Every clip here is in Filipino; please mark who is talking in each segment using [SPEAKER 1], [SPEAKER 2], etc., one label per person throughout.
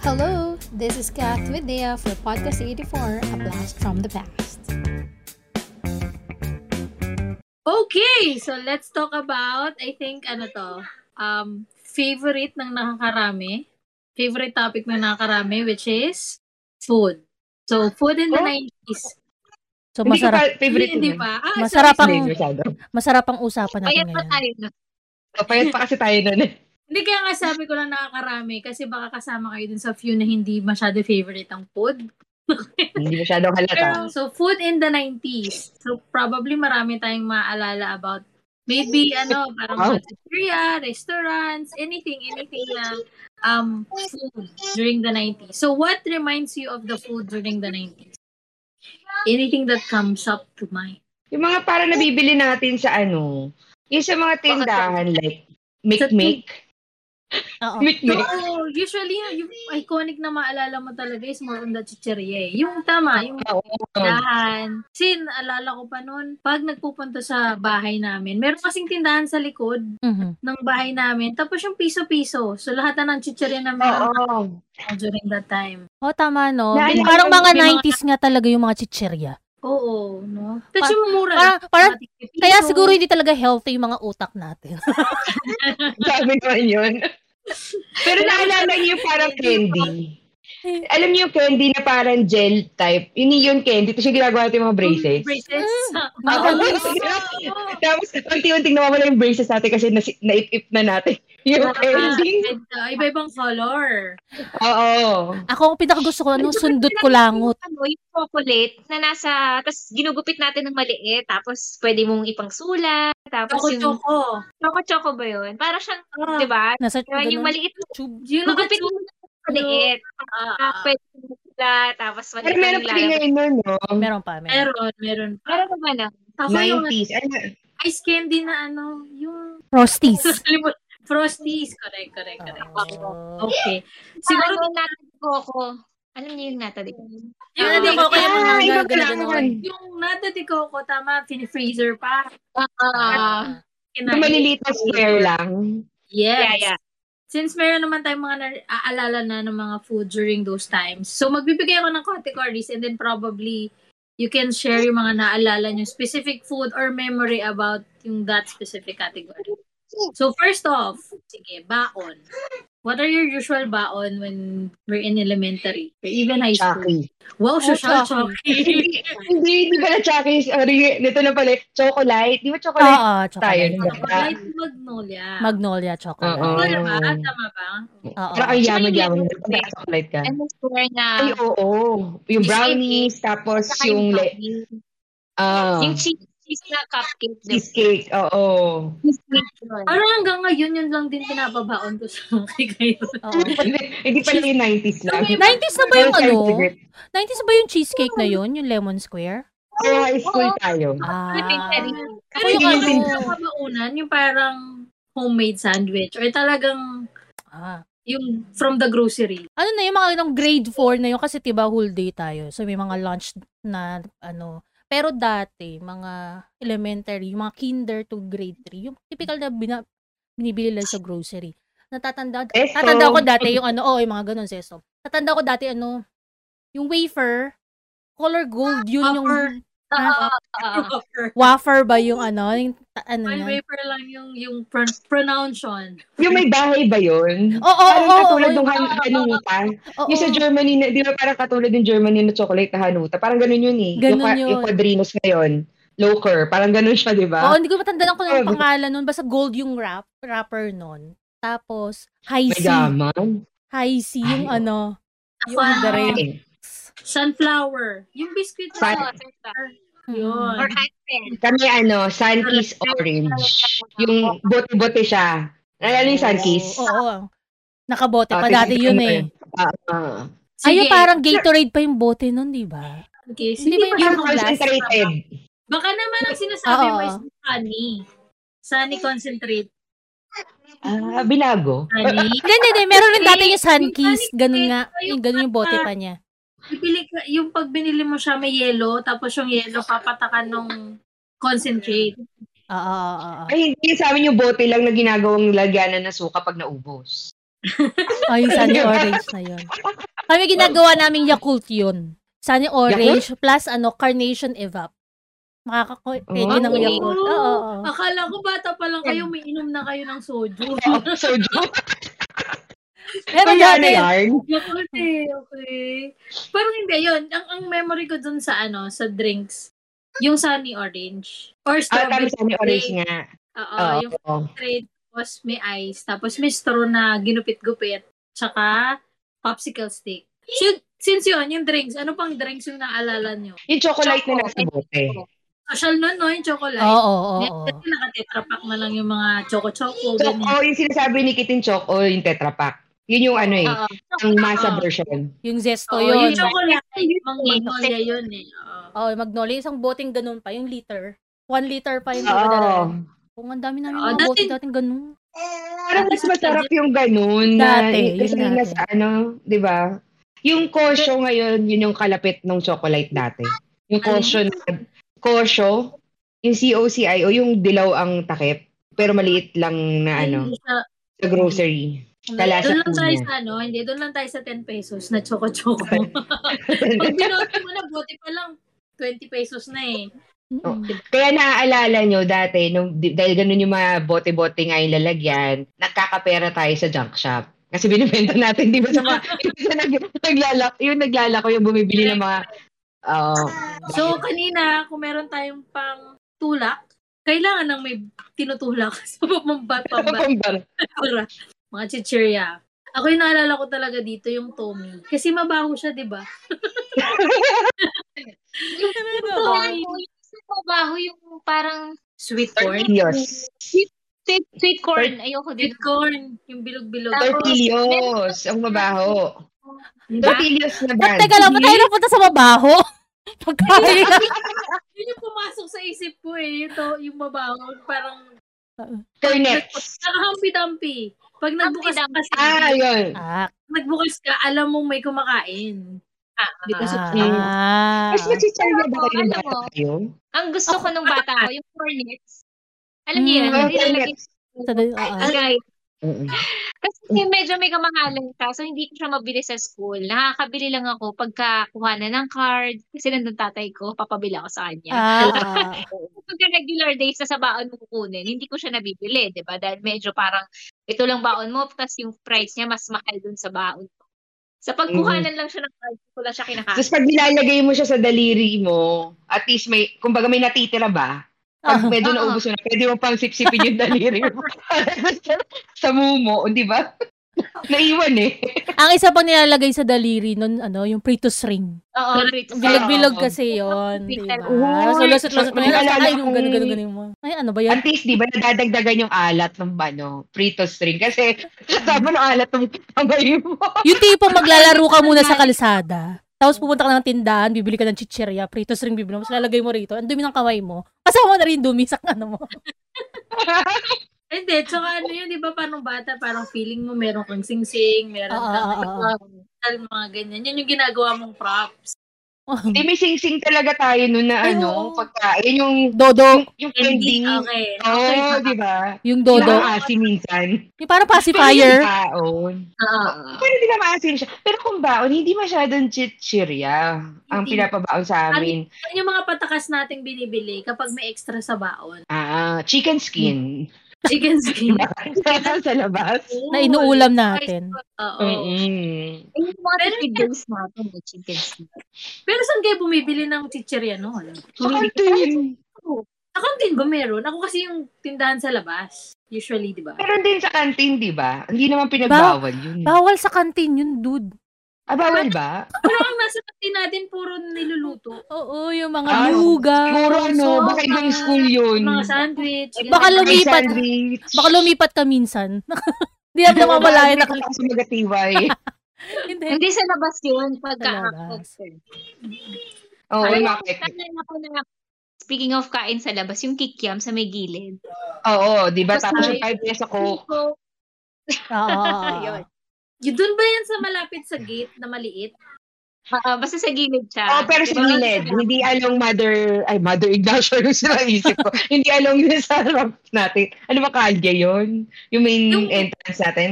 [SPEAKER 1] Hello, this is Kath with Dea for Podcast 84, A Blast from the Past.
[SPEAKER 2] Okay, so let's talk about, I think, ano to, um, favorite ng nakakarami. Favorite topic ng nakakarami, which is food. So, food in the
[SPEAKER 3] Oh.
[SPEAKER 2] 90s.
[SPEAKER 4] So
[SPEAKER 3] Hindi ko
[SPEAKER 4] masarap
[SPEAKER 3] pa favorite
[SPEAKER 2] Hindi
[SPEAKER 3] yun.
[SPEAKER 2] pa. Ah,
[SPEAKER 4] Masarap
[SPEAKER 2] sorry,
[SPEAKER 4] ang-
[SPEAKER 3] Hindi
[SPEAKER 4] masarap ang usapan natin
[SPEAKER 5] Ayan pa
[SPEAKER 4] ngayon.
[SPEAKER 5] tayo. na.
[SPEAKER 3] Kapayat pa kasi tayo nun eh.
[SPEAKER 2] Hindi kaya nga sabi ko lang nakakarami kasi baka kasama kayo dun sa few na hindi masyado favorite ang food.
[SPEAKER 3] Hindi masyadong halata.
[SPEAKER 2] Pero, so, food in the 90s. So, probably marami tayong maalala about maybe, ano, parang
[SPEAKER 3] Wow.
[SPEAKER 2] pizzeria, restaurants, anything, anything na um, food during the 90s. So, what reminds you of the food during the 90s? Anything that comes up to mind?
[SPEAKER 3] Yung mga para nabibili natin sa ano, yung sa mga tindahan like Mick-Mick.
[SPEAKER 4] Oo.
[SPEAKER 2] Oo, usually, yung iconic na maalala mo talaga is more on the chicheria. eh. Yung tama, yung
[SPEAKER 3] Oo.
[SPEAKER 2] tindahan. Kasi naalala ko pa noon, pag nagpupunta sa bahay namin, meron kasing tindahan sa likod
[SPEAKER 4] Mhm.
[SPEAKER 2] ng bahay namin. Tapos yung piso-piso. So lahat na ng chicheria na meron
[SPEAKER 3] Oo.
[SPEAKER 2] during that time.
[SPEAKER 4] Oh, tama no.
[SPEAKER 3] Naalala
[SPEAKER 4] Parang
[SPEAKER 3] ko
[SPEAKER 4] mga
[SPEAKER 3] yung mga-
[SPEAKER 4] 90s nga talaga yung mga chicherya.
[SPEAKER 2] Oo, no? Tapos
[SPEAKER 4] Pa-
[SPEAKER 2] yung mura
[SPEAKER 4] parang- parang-. Kaya siguro hindi talaga healthy yung mga utak natin.
[SPEAKER 3] Sabi naman yun. Pero naalala niyo parang candy. Alam niyo yung candy na parang gel type. Yun yung candy. Tapos yung ginagawa natin yung mga braces.
[SPEAKER 2] Braces.
[SPEAKER 3] Oo. Tapos unti-unting nawawala yung braces natin kasi nasi- naip-ip na natin yung candy.
[SPEAKER 2] Ah, Iba-ibang color.
[SPEAKER 3] Oo.
[SPEAKER 4] Ako ang pinakagusto ko, ano, sundot ko langot.
[SPEAKER 5] Ano, yung chocolate na nasa, tapos ginugupit natin ng maliit, tapos pwede mong ipangsulat, tapos yung,
[SPEAKER 2] Choco-choco.
[SPEAKER 5] choco-choco ba yun? Para siyang,
[SPEAKER 2] Ah,
[SPEAKER 5] di ba?
[SPEAKER 4] Nasa
[SPEAKER 5] yung maliit
[SPEAKER 4] tube.
[SPEAKER 2] Yung
[SPEAKER 5] gugupit maliit.
[SPEAKER 2] Ah,
[SPEAKER 5] Ah,
[SPEAKER 2] ah.
[SPEAKER 5] pwede sulat, tapos
[SPEAKER 3] Pero
[SPEAKER 5] maliit
[SPEAKER 3] meron
[SPEAKER 5] yung
[SPEAKER 3] pa rin ngayon nun, no?
[SPEAKER 4] Meron pa, meron.
[SPEAKER 2] Meron, meron.
[SPEAKER 5] Meron ba ba na?
[SPEAKER 2] Ako yung
[SPEAKER 3] 90s. Ano?
[SPEAKER 2] ice candy na ano, yung
[SPEAKER 4] Frosties.
[SPEAKER 2] Frosties. Correct, correct, correct.
[SPEAKER 4] Oo.
[SPEAKER 2] Okay.
[SPEAKER 5] Siguro ano, nata di coco. Alam niyo yung nata di coco?
[SPEAKER 2] yung
[SPEAKER 4] Hindi ko kaya
[SPEAKER 3] Ah,
[SPEAKER 4] mga
[SPEAKER 3] pala.
[SPEAKER 2] yung nata de coco, tama, fini-freezer pa.
[SPEAKER 5] Ah.
[SPEAKER 3] Yung maliliit na square lang.
[SPEAKER 2] Yes.
[SPEAKER 5] Yeah, yeah.
[SPEAKER 2] Since meron naman tayong mga naaalala na ng mga food during those times. So, magbibigay ako ng categories and then probably you can share yung mga naalala nyo, specific food or memory about yung that specific category. So, first off, sige, baon. What are your usual baon when we're in elementary or even high school?
[SPEAKER 3] Chucky.
[SPEAKER 2] Wow, social
[SPEAKER 4] Chucky.
[SPEAKER 2] Chucky.
[SPEAKER 3] hindi, hindi, pala Chucky. Sorry, dito na pala. Chocolate. Di ba chocolate
[SPEAKER 4] Oo,
[SPEAKER 3] tayo?
[SPEAKER 4] chocolate.
[SPEAKER 3] bata?
[SPEAKER 2] Light magnolia.
[SPEAKER 4] Magnolia chocolate.
[SPEAKER 3] Oo.
[SPEAKER 2] Tama ba? Tama ba?
[SPEAKER 4] Oo.
[SPEAKER 3] Yaman-yaman.
[SPEAKER 5] Tsaka yung
[SPEAKER 3] Pag chocolate ka.
[SPEAKER 5] Ano square na,
[SPEAKER 3] Ay, oo. Yung brownies, tapos yung, ah,
[SPEAKER 5] yung cheese, cheese na cupcake.
[SPEAKER 3] cheesecake. Oo.
[SPEAKER 5] Cheesecake.
[SPEAKER 2] Parang hanggang ngayon, yun lang din pinapabaon ko sa mga kayo.
[SPEAKER 3] Hindi pala yung 90s lang.
[SPEAKER 4] 90s na ba yung ano?
[SPEAKER 3] secret.
[SPEAKER 4] 90s ba yung cheesecake na yun? Yung lemon square?
[SPEAKER 3] Oo, high school tayo.
[SPEAKER 4] Ah.
[SPEAKER 2] Pero yung
[SPEAKER 4] yung
[SPEAKER 2] ano, yung yung parang homemade sandwich or talagang
[SPEAKER 4] ah.
[SPEAKER 2] yung from the grocery.
[SPEAKER 4] Ano na yung mga nung grade 4 na yun kasi 'di ba whole day tayo. So may mga lunch na ano. Pero dati, mga elementary, yung mga kinder to grade 3, yung typical na bina, binibili lang sa grocery. Natatanda,
[SPEAKER 3] Esto.
[SPEAKER 4] tatanda ko dati yung ano, oh, yung mga ganun, seso. Tatanda ko dati ano, yung wafer, color gold, yun yung,
[SPEAKER 2] Wafer.
[SPEAKER 5] Ah, ah, ah.
[SPEAKER 4] wafer ba yung ano, yung, ano
[SPEAKER 2] May
[SPEAKER 4] yan?
[SPEAKER 2] wafer lang yung yung pron- pronunciation.
[SPEAKER 3] Yung may bahay ba yun?
[SPEAKER 4] Oo, oo,
[SPEAKER 3] Parang
[SPEAKER 4] oo,
[SPEAKER 3] katulad ng han- hanuta. Yung sa Germany, na, di ba parang katulad ng Germany na chocolate na hanuta? Parang ganun yun eh.
[SPEAKER 4] Ganun
[SPEAKER 3] yung,
[SPEAKER 4] yun.
[SPEAKER 3] yung quadrinos ngayon, loker. Parang ganun siya, di ba?
[SPEAKER 4] Oo, hindi ko matandaan kung ano pangalan nun. Basta gold yung wrap, wrapper nun. Tapos, high
[SPEAKER 3] May
[SPEAKER 4] C.
[SPEAKER 3] gaman.
[SPEAKER 4] High C yung
[SPEAKER 3] Ay,
[SPEAKER 4] ano. Yung
[SPEAKER 2] Ako,
[SPEAKER 4] dare.
[SPEAKER 2] Sunflower. Yung biscuit
[SPEAKER 3] Sun-
[SPEAKER 2] na. Yun.
[SPEAKER 5] Or pen.
[SPEAKER 3] Kami ano, Sunkiss Orange. Yung bote-bote siya. Nalala yung Sunkiss?
[SPEAKER 4] Oo. oo. Nakabote pa
[SPEAKER 3] Ah,
[SPEAKER 4] dati yun eh.
[SPEAKER 3] Ah, ah.
[SPEAKER 4] Ayun, parang Gatorade pa yung bote nun, di ba?
[SPEAKER 2] Okay.
[SPEAKER 4] Hindi ba yung
[SPEAKER 3] concentrated.
[SPEAKER 2] Baka naman ang sinasabi mo is sunny. Sunny concentrate.
[SPEAKER 3] Ah, binago.
[SPEAKER 2] Sunny.
[SPEAKER 4] Hindi, hindi. Meron rin dati yung Sunkiss.
[SPEAKER 2] Yung
[SPEAKER 4] Ganun nga. Yung ganun yung bote pa niya.
[SPEAKER 2] Pipili ka, yung pag binili mo siya may yellow, tapos yung yellow papatakan nung concentrate.
[SPEAKER 4] Oo, oo, oo.
[SPEAKER 3] Ay, hindi sa amin yung bote lang na ginagawang lagyanan ng suka pag naubos.
[SPEAKER 4] Oh, yung sunny orange na yun. Kami ginagawa naming Yakult yun. Sunny orange plus ano, carnation evap. Makaka-pwede
[SPEAKER 3] Oh.
[SPEAKER 4] ng Yakult. Oo, oo, oo.
[SPEAKER 2] Akala ko bata pa lang kayo, may inom na kayo ng soju.
[SPEAKER 3] Soju.
[SPEAKER 4] Pero dati.
[SPEAKER 2] Yakult eh, okay. Parang hindi, yun. Ang, ang memory ko dun sa ano, sa drinks, yung sunny orange. Or
[SPEAKER 3] Ah,
[SPEAKER 2] strawberry.
[SPEAKER 3] sa ni orange nga.
[SPEAKER 2] Oo, yung straight, tapos may ice, tapos may straw na ginupit-gupit, tsaka popsicle stick. Should, since yun, yung drinks, ano pang drinks yung naalala nyo?
[SPEAKER 3] Yung chocolate
[SPEAKER 5] Choco.
[SPEAKER 3] na nasa bote.
[SPEAKER 2] Social nun, no? Yung chocolate.
[SPEAKER 4] oo, oo, oo.
[SPEAKER 2] Kasi naka-tetra pack na lang yung mga choco-choco, ganyan.
[SPEAKER 3] Choco, yung sinasabi ni Kitin Choco, yung Tetra Pak. Yun yung ano eh,
[SPEAKER 5] Oo.
[SPEAKER 3] ang masa
[SPEAKER 2] Oo.
[SPEAKER 3] version.
[SPEAKER 4] Yung zesto
[SPEAKER 2] Oo,
[SPEAKER 4] yun.
[SPEAKER 2] yung chocolate, magnolia yun eh. Oo.
[SPEAKER 4] Oo, yung magnolia. Isang boteng ganun pa. Yung liter. One liter pa yung
[SPEAKER 3] Oo.
[SPEAKER 4] pinadala. Kung ang dami namin
[SPEAKER 2] Oo,
[SPEAKER 4] mga bote
[SPEAKER 2] dati-
[SPEAKER 4] dating ganun.
[SPEAKER 3] Parang mas masarap yung ganun. Na,
[SPEAKER 4] Dati,
[SPEAKER 3] kasi
[SPEAKER 4] yun
[SPEAKER 3] nas,
[SPEAKER 4] dati.
[SPEAKER 3] ano, di ba? Yung kosyo ngayon, yun yung kalapit ng chocolate dati. Yung kosyo, na, kosyo, yung COCI, o yung dilaw ang takip, pero maliit lang na ano, sa grocery. Kalasa
[SPEAKER 2] Doon lang tayo sa ano, hindi, doon lang tayo sa 10 pesos na choco-choco. Pag binote mo na, bote pa lang, 20 pesos na eh.
[SPEAKER 3] Oh. Kaya naaalala nyo dati, nung, dahil ganun yung mga bote-bote nga yung lalagyan, nagkakapera tayo sa junk shop. Kasi binibenta natin, di ba, sa mga, yung, nag, naglalako, yung naglalako, yung bumibili ng mga, oo.
[SPEAKER 2] So, kanina, kung meron tayong pang tulak, kailangan nang may tinutulak sa pambat pambat mga chichirya. Ako yung naalala ko talaga dito yung Tommy. Kasi mabaho siya, di ba?
[SPEAKER 5] Mabaho, yung mabaho yung parang
[SPEAKER 2] Sweet corn.
[SPEAKER 3] Tortillos.
[SPEAKER 5] sweet, sweet corn. Ayoko din.
[SPEAKER 2] Sweet corn. Yung bilog-bilog.
[SPEAKER 3] Tortillos. Ang mabaho. Tortillos na brand.
[SPEAKER 4] teka lang, ba't tayo napunta sa mabaho? Pagkain.
[SPEAKER 2] Yun yung pumasok sa isip ko eh. Ito, yung mabaho. Parang
[SPEAKER 3] Cornets.
[SPEAKER 2] nakahampi-dampi. Pag nagbukas ka kasi,
[SPEAKER 3] Ah, yun.
[SPEAKER 4] ah,
[SPEAKER 2] nagbukas ka, alam mong may kumakain. Ba? So,
[SPEAKER 4] ah.
[SPEAKER 3] Mas ba kayo ng
[SPEAKER 5] mo,
[SPEAKER 3] bata kayo?
[SPEAKER 5] Ang gusto ko nung bata ko, yung cornets. Alam niyo yan?
[SPEAKER 4] Mm.
[SPEAKER 5] Nilalagay
[SPEAKER 4] Sa.
[SPEAKER 3] Mm-mm.
[SPEAKER 5] Kasi medyo may kamahalan ka, so hindi ko siya mabili sa school. Nakakabili lang ako pagka kuha na ng card, kasi nandun tatay ko, papabili ako sa kanya.
[SPEAKER 4] Ah, ah.
[SPEAKER 5] Pagka regular days na sa baon mo kukunin, hindi ko siya nabibili, di ba? Dahil medyo parang, ito lang baon mo, tapos yung price niya mas mahal dun sa baon mo. Sa pagkuhanan lang siya ng card, ko lang siya kinakain.
[SPEAKER 3] Tapos pag nilalagay mo siya sa daliri mo, at least may, kumbaga may natitira ba? Pag
[SPEAKER 4] Ah.
[SPEAKER 3] medyo
[SPEAKER 5] Oo.
[SPEAKER 3] naubos mo na, pwede mo pang sipsipin yung daliri mo. sa mumo, di ba? Naiwan eh.
[SPEAKER 4] Ang isa pang nilalagay sa daliri nun, ano, yung Pritus ring.
[SPEAKER 5] Oo, Brits.
[SPEAKER 4] Bilog-bilog
[SPEAKER 3] Oo.
[SPEAKER 4] kasi yon di ba?
[SPEAKER 3] Uy,
[SPEAKER 4] So, lusot-lusot mo.
[SPEAKER 3] naalala
[SPEAKER 4] Ay, yung ganun mo. Ay, ano ba yan?
[SPEAKER 3] At least, di ba, nadadagdagan yung alat ng ano, Frito string. Kasi, kasama ng alat ng kamay mo.
[SPEAKER 4] Yung tipo maglalaro ka muna sa kalsada. Tapos pupunta ka ng tindahan, bibili ka ng chichirya, Pritus ring bibili mo, tapos lalagay mo rito. Ang dumi ng kamay mo. Kasama na rin dumi sa ano mo.
[SPEAKER 2] Hindi, tsaka ano yun, di ba, parang bata, parang feeling mo meron kang sing-sing, meron kang
[SPEAKER 4] oo.
[SPEAKER 2] tal, mga ganyan. Yun yung ginagawa mong props.
[SPEAKER 3] Di, may sing-sing talaga tayo nun na ano, pagkain. Yung,
[SPEAKER 4] Dodo.
[SPEAKER 3] yung
[SPEAKER 2] Hindi,
[SPEAKER 3] ending.
[SPEAKER 2] okay.
[SPEAKER 3] Oo,
[SPEAKER 2] Okay.
[SPEAKER 3] di ba?
[SPEAKER 4] Yung dodo.
[SPEAKER 3] Nakakasi minsan.
[SPEAKER 4] Yung parang
[SPEAKER 3] Pero
[SPEAKER 4] pacifier.
[SPEAKER 3] yung baon.
[SPEAKER 5] Oo.
[SPEAKER 3] Pero di na maasin siya. Pero kung baon, hindi masyadong chichirya ang
[SPEAKER 2] Hindi.
[SPEAKER 3] pinapabaon sa amin.
[SPEAKER 2] Yan yung mga patakas nating binibili kapag may extra sa baon.
[SPEAKER 3] Ah, chicken skin.
[SPEAKER 2] Chicken skin.
[SPEAKER 3] sa labas.
[SPEAKER 4] Na inuulam natin.
[SPEAKER 2] Oo.
[SPEAKER 5] Ayun yung mga natin, may chicken skin.
[SPEAKER 2] Pero saan kayo bumibili ng chichirya noon?
[SPEAKER 3] Sa kantin.
[SPEAKER 2] Sa kantin ba meron? Ako kasi yung tindahan sa labas. Usually, di ba?
[SPEAKER 3] Meron din sa kantin, di ba? Hindi naman pinagbawal yun.
[SPEAKER 4] Bawal sa kantin yun, dude.
[SPEAKER 3] Ah, bawal ba?
[SPEAKER 2] Pero ang nasa kantin natin, puro niluluto.
[SPEAKER 4] Oo, yung mga
[SPEAKER 3] Ah,
[SPEAKER 4] luga.
[SPEAKER 3] Siguro ano,
[SPEAKER 2] so,
[SPEAKER 3] baka ibang school yun.
[SPEAKER 2] Mga sandwich. ganyan.
[SPEAKER 4] Baka lumipat.
[SPEAKER 3] sandwich.
[SPEAKER 4] Baka lumipat ka minsan. Hindi na namamalayan na
[SPEAKER 3] Hindi ako sumagatiway.
[SPEAKER 4] Hindi.
[SPEAKER 5] Hindi sa labas yun, pagka
[SPEAKER 4] Sa labas.
[SPEAKER 3] Oo,
[SPEAKER 5] mo,
[SPEAKER 3] bakit?
[SPEAKER 5] ko na, speaking of kain sa labas, yung kikiam sa may gilid.
[SPEAKER 3] Oo, di ba?
[SPEAKER 5] Tapos
[SPEAKER 3] yung 5 peso coke.
[SPEAKER 4] Oo.
[SPEAKER 5] Yun.
[SPEAKER 2] Yun, doon ba yan sa malapit sa gate na maliit?
[SPEAKER 5] Ah, basta sa gilid siya.
[SPEAKER 3] Oh, pero sa
[SPEAKER 5] Diba?
[SPEAKER 3] gilid, hindi along mother, ay, mother Ignacio yung sinaisip ko. hindi along yun sa harap natin. Ano ba kalye yun? Yung main
[SPEAKER 2] Yung-
[SPEAKER 3] entrance natin?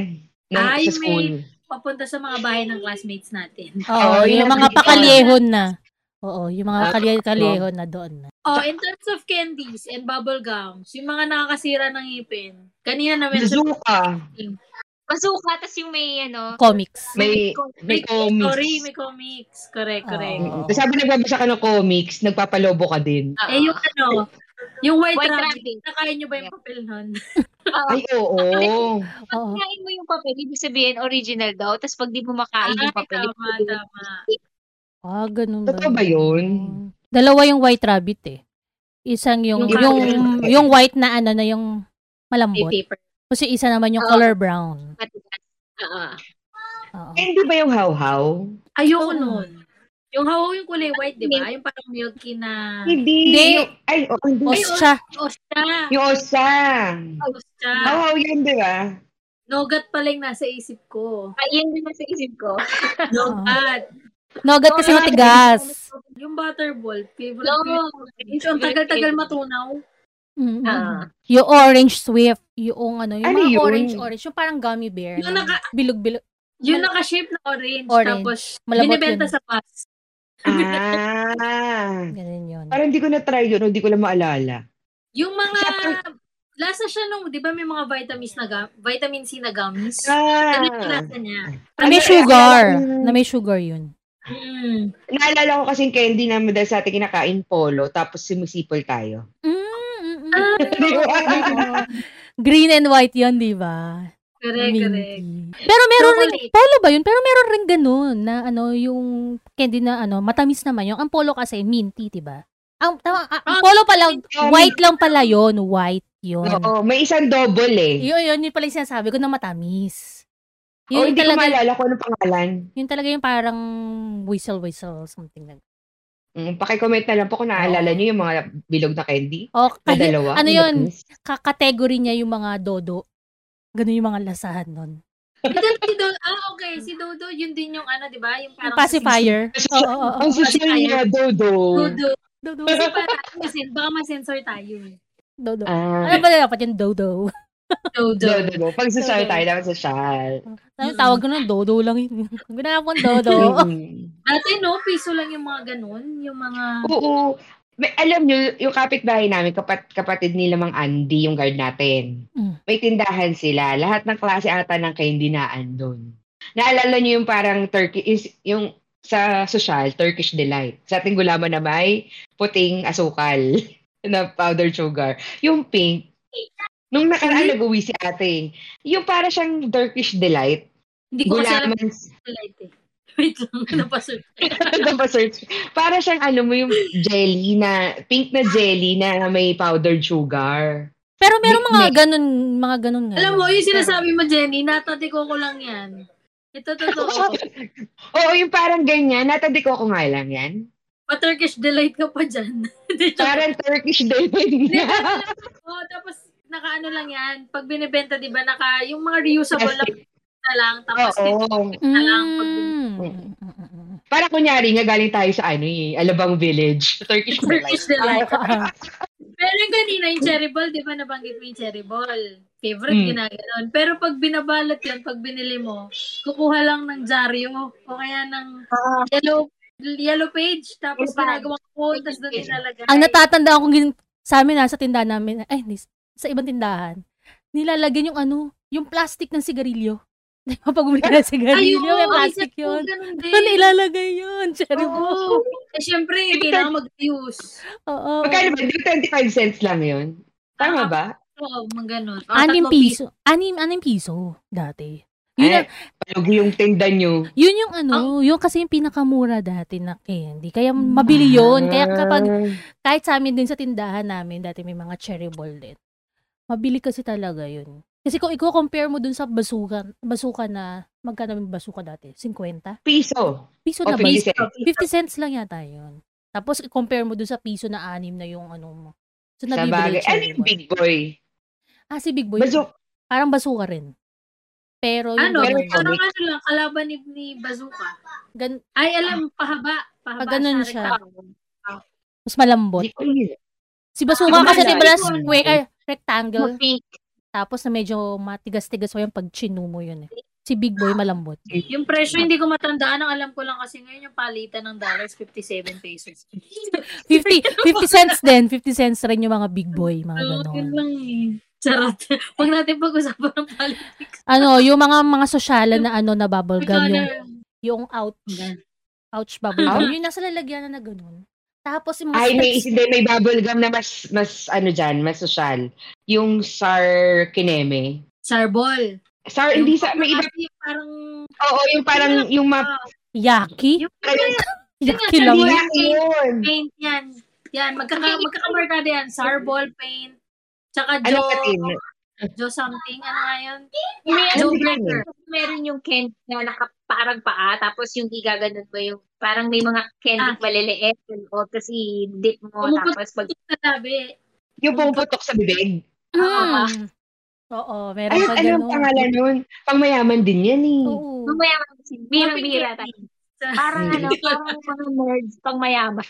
[SPEAKER 3] ng,
[SPEAKER 2] Ay,
[SPEAKER 3] sa school.
[SPEAKER 2] Papunta sa mga bahay ng classmates natin.
[SPEAKER 4] Oo,
[SPEAKER 3] yun
[SPEAKER 4] yung
[SPEAKER 3] ang
[SPEAKER 4] mga pakalyehon na. Oo, yung mga
[SPEAKER 3] Ah,
[SPEAKER 4] kalye- kalyehon na doon na.
[SPEAKER 2] Oh, in terms of candies and bubble gums, yung mga nakakasira ng ngipin. Kanina na mention
[SPEAKER 3] Bazooka.
[SPEAKER 5] Bazooka, tas yung may ano,
[SPEAKER 4] Comics.
[SPEAKER 3] May, may comics.
[SPEAKER 2] Sorry, may comics. Correct, correct.
[SPEAKER 4] Oo.
[SPEAKER 3] Tapos sabi nagbabasa ka ng comics, nagpapalobo ka din.
[SPEAKER 5] ah,
[SPEAKER 2] Eh, yung ano, yung white,
[SPEAKER 5] White
[SPEAKER 2] rabbit.
[SPEAKER 5] rabbit.
[SPEAKER 2] Nakain nyo ba yung papel nun?
[SPEAKER 5] ah,
[SPEAKER 3] Ay, oo.
[SPEAKER 5] pag kain mo yung papel, ibig sabihin original daw. Tapos pag di mo makain yung
[SPEAKER 2] Ay,
[SPEAKER 5] papel,
[SPEAKER 2] tama, tama.
[SPEAKER 4] Ah, ganun
[SPEAKER 3] Totoo ba yun?
[SPEAKER 4] Dalawa yung white rabbit eh. Isang yung
[SPEAKER 2] Yung
[SPEAKER 4] yung yung, white na ano na yung
[SPEAKER 2] May
[SPEAKER 4] malambot.
[SPEAKER 2] paper.
[SPEAKER 4] Kasi isa naman yung
[SPEAKER 5] Oo.
[SPEAKER 4] color brown.
[SPEAKER 5] Ah, ah.
[SPEAKER 4] Oo.
[SPEAKER 3] Candy ba yung how-how?
[SPEAKER 2] Ayoko nun. Yung hawaw yung kulay white, di ba? Yung parang milky na...
[SPEAKER 3] Hindi.
[SPEAKER 4] Hindi.
[SPEAKER 3] Yung- Ay, oh, hindi.
[SPEAKER 4] Ostra.
[SPEAKER 2] Ostra.
[SPEAKER 3] Yung osa.
[SPEAKER 2] Ostra.
[SPEAKER 3] How-how yun, di ba?
[SPEAKER 2] Nogat pala yung nasa isip ko.
[SPEAKER 5] Ay, yan din nasa isip ko.
[SPEAKER 2] Nogat.
[SPEAKER 4] Nogat kasi matigas.
[SPEAKER 2] Yung butterball. Favorite
[SPEAKER 5] No.
[SPEAKER 2] yun. Yung tagal-tagal matunaw.
[SPEAKER 4] Mm,
[SPEAKER 5] Ah.
[SPEAKER 4] Yung orange swift, yung ano, yung
[SPEAKER 3] Ano
[SPEAKER 4] mga
[SPEAKER 3] yun?
[SPEAKER 4] orange orange, yung parang gummy bear.
[SPEAKER 2] Yung
[SPEAKER 4] na
[SPEAKER 2] naka-
[SPEAKER 4] bilog-bilog.
[SPEAKER 2] Yung
[SPEAKER 4] Mal-
[SPEAKER 2] naka-shape na orange.
[SPEAKER 4] Orange.
[SPEAKER 2] Tapos,
[SPEAKER 4] Malambot
[SPEAKER 2] binibenta
[SPEAKER 4] yun.
[SPEAKER 2] sa bus.
[SPEAKER 3] Ah.
[SPEAKER 4] Ganun yun.
[SPEAKER 3] Parang hindi ko na-try yun, hindi ko lang maalala.
[SPEAKER 2] Yung mga... Lasa siya nung, di ba may mga vitamins na gum, vitamin C na gummies?
[SPEAKER 3] Ah.
[SPEAKER 2] Ano yung lasa niya?
[SPEAKER 4] Na may
[SPEAKER 3] Ano,
[SPEAKER 4] sugar.
[SPEAKER 3] eh,
[SPEAKER 4] Na may sugar yun.
[SPEAKER 2] Mm.
[SPEAKER 3] Naalala ko kasing candy na dahil sa ating kinakain polo, tapos sumusipol tayo.
[SPEAKER 4] Mm,
[SPEAKER 3] Di ba?
[SPEAKER 4] Oo. Green and white yun, di ba?
[SPEAKER 2] correct, correct.
[SPEAKER 4] Pero meron rin,
[SPEAKER 2] Chocolate.
[SPEAKER 4] polo ba yun? Pero meron rin ganun na ano, yung candy na ano, matamis naman yung, ang polo kasi minty, di ba? Ang, tama, ah, ang
[SPEAKER 2] Ah,
[SPEAKER 4] polo pala, white lang pala yon white yun.
[SPEAKER 3] Oo, may isang double eh.
[SPEAKER 4] Yun, yun, yun pala yung sinasabi ko na matamis.
[SPEAKER 3] Oh,
[SPEAKER 4] Yun
[SPEAKER 3] hindi ko
[SPEAKER 4] talaga,
[SPEAKER 3] maalala kung anong pangalan.
[SPEAKER 4] yun talaga yung parang whistle-whistle, something like
[SPEAKER 3] Mm, pakicomment na lang po kung naalala
[SPEAKER 4] Oo.
[SPEAKER 3] niyo yung mga bilog na candy.
[SPEAKER 4] O,
[SPEAKER 3] Na dalawa.
[SPEAKER 4] ano yun,
[SPEAKER 3] matamis.
[SPEAKER 4] ka-category niya yung mga dodo. Ganun yung mga lasahan nun.
[SPEAKER 2] Ito si Dodo, ah, okay. Si Dodo, yun din yung ano, di ba? Yung
[SPEAKER 4] Yung
[SPEAKER 2] parang
[SPEAKER 4] pacifier. Oo, oo, oo.
[SPEAKER 3] Ang social niya, Dodo.
[SPEAKER 2] Dodo.
[SPEAKER 4] Dodo.
[SPEAKER 2] Kasi para, kasi baka ma-sensor tayo eh.
[SPEAKER 4] Dodo.
[SPEAKER 3] Ah,
[SPEAKER 4] Ano ba dapat yung dodo?
[SPEAKER 2] Dodo.
[SPEAKER 3] Dodo. Pag social
[SPEAKER 4] Dodo.
[SPEAKER 3] tayo, dapat social.
[SPEAKER 4] Ano tawag ko nun? Dodo lang yun. Ginagawa kong dodo.
[SPEAKER 2] Dati no, piso lang yung mga ganun. Yung mga...
[SPEAKER 3] Oo. May, alam nyo, yung kapitbahay namin, kapat, kapatid nila Mang Andy, yung guard natin.
[SPEAKER 4] Mm.
[SPEAKER 3] May tindahan sila. Lahat ng klase ata ng candy na andun. Naalala nyo yung parang turkey, is, yung sa social, Turkish Delight. Sa ating gulaman na may puting asukal na powdered sugar. Yung pink, nung nakaraan
[SPEAKER 2] Mhm.
[SPEAKER 3] nag-uwi si ate, yung para siyang Turkish Delight,
[SPEAKER 2] Hindi ko kasi alam
[SPEAKER 3] gulaman,
[SPEAKER 2] yung light eh. Wait lang, napasearch.
[SPEAKER 3] Napasearch. Para siyang ano mo yung jelly na, pink na jelly na may powdered sugar.
[SPEAKER 4] Pero meron mga
[SPEAKER 3] May-
[SPEAKER 4] ganun, mga ganun nga.
[SPEAKER 2] Alam mo, yung sinasabi mo, Jenny, natatiko ko lang yan. Ito totoo.
[SPEAKER 3] Oo, yung parang ganyan. Natadiko ko nga lang yan.
[SPEAKER 2] Pa-Turkish delight ka pa dyan.
[SPEAKER 3] Parang Turkish din.
[SPEAKER 2] Oo, tapos naka ano lang yan. Pag binibenta, di ba, naka, yung mga reusable lang na lang. Tapos,
[SPEAKER 3] Oo.
[SPEAKER 2] na lang pag
[SPEAKER 4] Mm.
[SPEAKER 3] Para kunyari nga galing tayo sa ano eh, Alabang Village. Turkish
[SPEAKER 2] Turkish
[SPEAKER 3] delight.
[SPEAKER 2] delight. Pero yung kanina, yung cherry ball, di ba nabanggit mo yung cherry ball? Favorite,
[SPEAKER 3] Mm.
[SPEAKER 2] ginaganon. Pero pag binabalot yun, pag binili mo, kukuha lang ng dyaryo o kaya ng yellow yellow page, tapos ginagawang phone, tapos doon nilalagay.
[SPEAKER 4] Ang natatanda ko gin- sa amin na sa tindahan namin, ay, sa ibang tindahan, nilalagyan yung ano, yung plastic ng sigarilyo. Di ba pag bumili ka ng sigarilyo, may
[SPEAKER 2] Ayun,
[SPEAKER 4] plastic
[SPEAKER 2] ay,
[SPEAKER 4] yun.
[SPEAKER 2] ganun din.
[SPEAKER 4] Doon ilalagay yun, cherry.
[SPEAKER 2] Oo. Eh, syempre, kailangan mag-use.
[SPEAKER 4] Oo.
[SPEAKER 3] Magkano ba? Di ba 25 cents lang yun? Tama ba?
[SPEAKER 2] Oo, mga ganun. O,
[SPEAKER 4] Anim piso. Anim, anim piso dati. Yun,
[SPEAKER 3] Ay,
[SPEAKER 4] ang-
[SPEAKER 3] yung tinda nyo.
[SPEAKER 4] yun yung ano, yung kasi yung pinakamura dati na candy. Kaya mabili yun. Kaya kapag, kahit sa amin din sa tindahan namin, dati may mga cherry ball din. Mabili kasi talaga yun. Kasi kung i-compare mo dun sa basuka, basuka na, magkano yung basuka dati? 50?
[SPEAKER 3] Piso.
[SPEAKER 4] Piso
[SPEAKER 3] O
[SPEAKER 4] na ba?
[SPEAKER 3] 50 cents.
[SPEAKER 4] 50 cents lang yata yun. Tapos i-compare mo dun sa piso na anim na yung ano mo. So,
[SPEAKER 3] Sa
[SPEAKER 4] nabibili
[SPEAKER 3] bagay. Ano yung big boy?
[SPEAKER 4] Ah, si Big Boy.
[SPEAKER 3] Bazooka.
[SPEAKER 4] Parang basuka rin. Pero yung
[SPEAKER 2] Ano,
[SPEAKER 3] Pero
[SPEAKER 4] ganun,
[SPEAKER 2] parang ano lang, kalaban ni, ni Bazooka.
[SPEAKER 4] gan-
[SPEAKER 2] Ay, alam, pahaba. Pahaba
[SPEAKER 4] Pag ganun siya. mas malambot. Si Basuka
[SPEAKER 3] Ang
[SPEAKER 4] kasi diba
[SPEAKER 2] Ikaw,
[SPEAKER 4] square, rectangle.
[SPEAKER 5] Pink.
[SPEAKER 4] Tapos na medyo matigas-tigas mo yung pag mo yun eh. Si Big Boy malambot.
[SPEAKER 2] Yung presyo hindi ko matandaan. Ang alam ko lang kasi ngayon yung palitan ng dollars, 57 pesos.
[SPEAKER 4] 50, 50 cents din. 50 cents rin yung mga Big Boy, mga
[SPEAKER 2] So, yun
[SPEAKER 4] ganon.
[SPEAKER 2] lang eh. Charot. Huwag natin pag-usapan ng politics.
[SPEAKER 4] Ano, yung mga mga sosyalan na ano na bubble gum, yung, yung ouch, ouch bubble gum, yung nasa lalagyan na gano'n. Tapos yung mga
[SPEAKER 3] Ay, may, hindi, may bubble gum na mas, mas, ano dyan, mas social. Yung Sar Kineme.
[SPEAKER 2] Sarbol.
[SPEAKER 3] Sar, hindi sa, may iba,
[SPEAKER 2] Yung parang...
[SPEAKER 3] oo, yung parang, yung map,
[SPEAKER 4] Yaki?
[SPEAKER 2] Yung
[SPEAKER 4] Yaki lang.
[SPEAKER 3] yun.
[SPEAKER 2] paint yan. Yan, magkaka magkakamarkada yan. Sarbol paint. Tsaka
[SPEAKER 3] Ano
[SPEAKER 2] Joe, Joe something. Ano nga yun?
[SPEAKER 5] May
[SPEAKER 3] Ano
[SPEAKER 2] Joe
[SPEAKER 3] din yan
[SPEAKER 2] Breaker.
[SPEAKER 5] meron yung candy na nakaparang paa, tapos yung gigaganon mo yung, parang may mga candy
[SPEAKER 2] Ah.
[SPEAKER 5] maliliit, o kasi dip mo,
[SPEAKER 2] Pumuput-
[SPEAKER 5] tapos pag,
[SPEAKER 2] Sa tabi.
[SPEAKER 3] Yung pumuputok sa bibig.
[SPEAKER 4] Hmm. Oo, meron
[SPEAKER 3] Ay,
[SPEAKER 4] pa
[SPEAKER 3] ano ang
[SPEAKER 4] gano'n.
[SPEAKER 3] pangalan nun? Pangmayaman din yan eh.
[SPEAKER 4] Oo.
[SPEAKER 5] mamaya kasi, birang-bira tayo. Parang ano, parang mga nerds pang mayaman.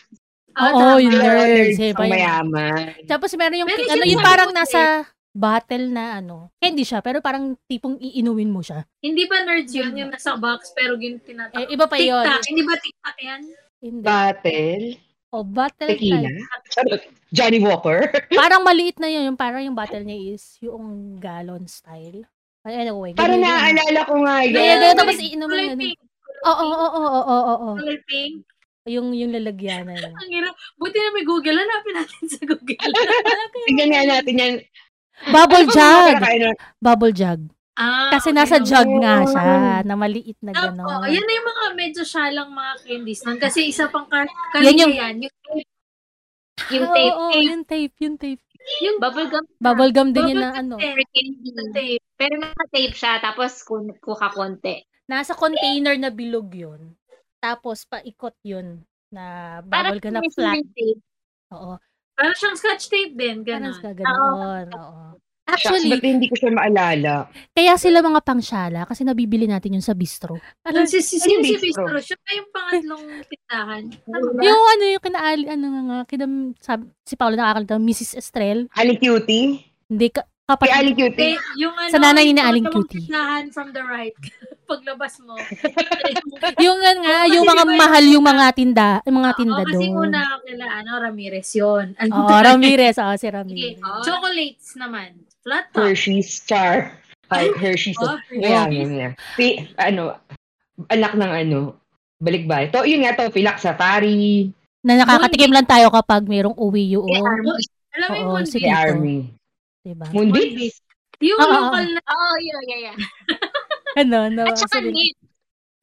[SPEAKER 2] Ah,
[SPEAKER 4] Oo,
[SPEAKER 2] tama.
[SPEAKER 4] yung
[SPEAKER 3] Yung
[SPEAKER 4] nerds. eh,
[SPEAKER 3] pangmayaman.
[SPEAKER 4] Tapos meron yung, ano,
[SPEAKER 2] yung
[SPEAKER 4] parang nasa bottle na ano. Hindi siya, pero parang tipong iinumin mo siya.
[SPEAKER 2] Hindi ba nerds yun? Yung nasa box pero yung tinatak.
[SPEAKER 4] Eh, iba pa yun.
[SPEAKER 2] TikTok. Hindi ba TikTok yan?
[SPEAKER 4] Hindi.
[SPEAKER 3] Battle.
[SPEAKER 4] O, bottle
[SPEAKER 3] Tequila.
[SPEAKER 4] type.
[SPEAKER 3] Charot. Johnny Walker.
[SPEAKER 4] Parang maliit na yun. Yung parang yung bottle niya is yung gallon style. Ay, Anyway.
[SPEAKER 3] Parang
[SPEAKER 4] yun.
[SPEAKER 3] naaalala ko nga
[SPEAKER 4] Ganyan,
[SPEAKER 3] yan.
[SPEAKER 4] ganyan. Tapos iinumin yun. Oo, oo, oo, oo, oo, oo.
[SPEAKER 2] Kulay pink.
[SPEAKER 4] Yung, yung lalagyanan. yun.
[SPEAKER 2] Ang hirap. Buti na may Google. Hanapin natin sa Google.
[SPEAKER 3] Tingnan nga natin yan.
[SPEAKER 4] Bubble
[SPEAKER 3] Ano
[SPEAKER 4] jug. Bubble jug.
[SPEAKER 2] ah,
[SPEAKER 4] Kasi
[SPEAKER 2] okay.
[SPEAKER 4] nasa jug nga
[SPEAKER 3] Oo.
[SPEAKER 4] siya. Na maliit na gano'n.
[SPEAKER 2] oh, yan na yung mga medyo syalang mga candies nun. Kasi isa pang kar
[SPEAKER 4] Yan yung-
[SPEAKER 2] yan. Yung,
[SPEAKER 5] Yung
[SPEAKER 4] Oo,
[SPEAKER 5] tape,
[SPEAKER 4] oo,
[SPEAKER 5] tape,
[SPEAKER 4] yung tape, yung tape.
[SPEAKER 2] yung
[SPEAKER 5] bubblegum
[SPEAKER 4] Bubble gum din yun
[SPEAKER 2] Bubble
[SPEAKER 4] na ano.
[SPEAKER 2] gum tape.
[SPEAKER 5] Pero naka-tape siya, tapos kun- kuha konti.
[SPEAKER 4] Nasa container na bilog yun. Tapos paikot yun na bubble gum na flat.
[SPEAKER 5] tape.
[SPEAKER 4] Oo.
[SPEAKER 2] Parang siyang scotch tape din.
[SPEAKER 4] Parang
[SPEAKER 2] Ganun.
[SPEAKER 4] sa ganoon. Oo.
[SPEAKER 3] Shucks,
[SPEAKER 4] Actually,
[SPEAKER 3] ba't hindi ko siya maalala?
[SPEAKER 4] kaya sila mga pangsyala kasi nabibili natin yun sa bistro.
[SPEAKER 2] Ano, si, si, si,
[SPEAKER 3] Ano yung
[SPEAKER 2] si
[SPEAKER 3] bistro?
[SPEAKER 2] Siya pa yung pangatlong tindahan.
[SPEAKER 4] Yung ano yung kinaali, ano nga nga, kidam, sab, si Paolo nakakalita, Mrs. Estrel.
[SPEAKER 3] Ali Cutie?
[SPEAKER 4] Hindi, ka,
[SPEAKER 3] Kay
[SPEAKER 4] kapatid.
[SPEAKER 3] Ali
[SPEAKER 2] Eh,
[SPEAKER 3] Cutie?
[SPEAKER 2] yung ano,
[SPEAKER 4] Sa nanay ni
[SPEAKER 2] yung
[SPEAKER 4] Aling Cutie.
[SPEAKER 2] tindahan from the right. Paglabas mo.
[SPEAKER 4] yung nga, nga,
[SPEAKER 2] Oo,
[SPEAKER 4] yung
[SPEAKER 2] kasi
[SPEAKER 4] mga
[SPEAKER 2] di ba
[SPEAKER 4] mahal
[SPEAKER 2] yung-
[SPEAKER 4] yung mga tinda, yung mga tinda
[SPEAKER 2] kasi
[SPEAKER 4] doon.
[SPEAKER 2] una kila ano, Ramirez yun. Ano
[SPEAKER 4] Oo, Ramirez. Oo, si Ramirez.
[SPEAKER 2] chocolates naman. Flat top.
[SPEAKER 3] Hershey's Char. Ay, Hershey's.
[SPEAKER 2] Oh,
[SPEAKER 3] Kaya yun niya. Si, ano, anak ng ano, balikbay. To, yun nga to, Pilak Safari,
[SPEAKER 4] Na nakakatikim lang tayo kapag mayroong uwi yun.
[SPEAKER 2] Alam mo yung
[SPEAKER 4] Oo,
[SPEAKER 2] Moonbeam?
[SPEAKER 4] sige.
[SPEAKER 3] the
[SPEAKER 4] Dito.
[SPEAKER 3] Army.
[SPEAKER 4] Diba?
[SPEAKER 3] Moonbeam?
[SPEAKER 2] Yung
[SPEAKER 4] Oo,
[SPEAKER 2] local na
[SPEAKER 5] Oo, yeah, yeah, yeah.
[SPEAKER 4] Ano, no,
[SPEAKER 5] At saka
[SPEAKER 4] sorry.
[SPEAKER 5] nip.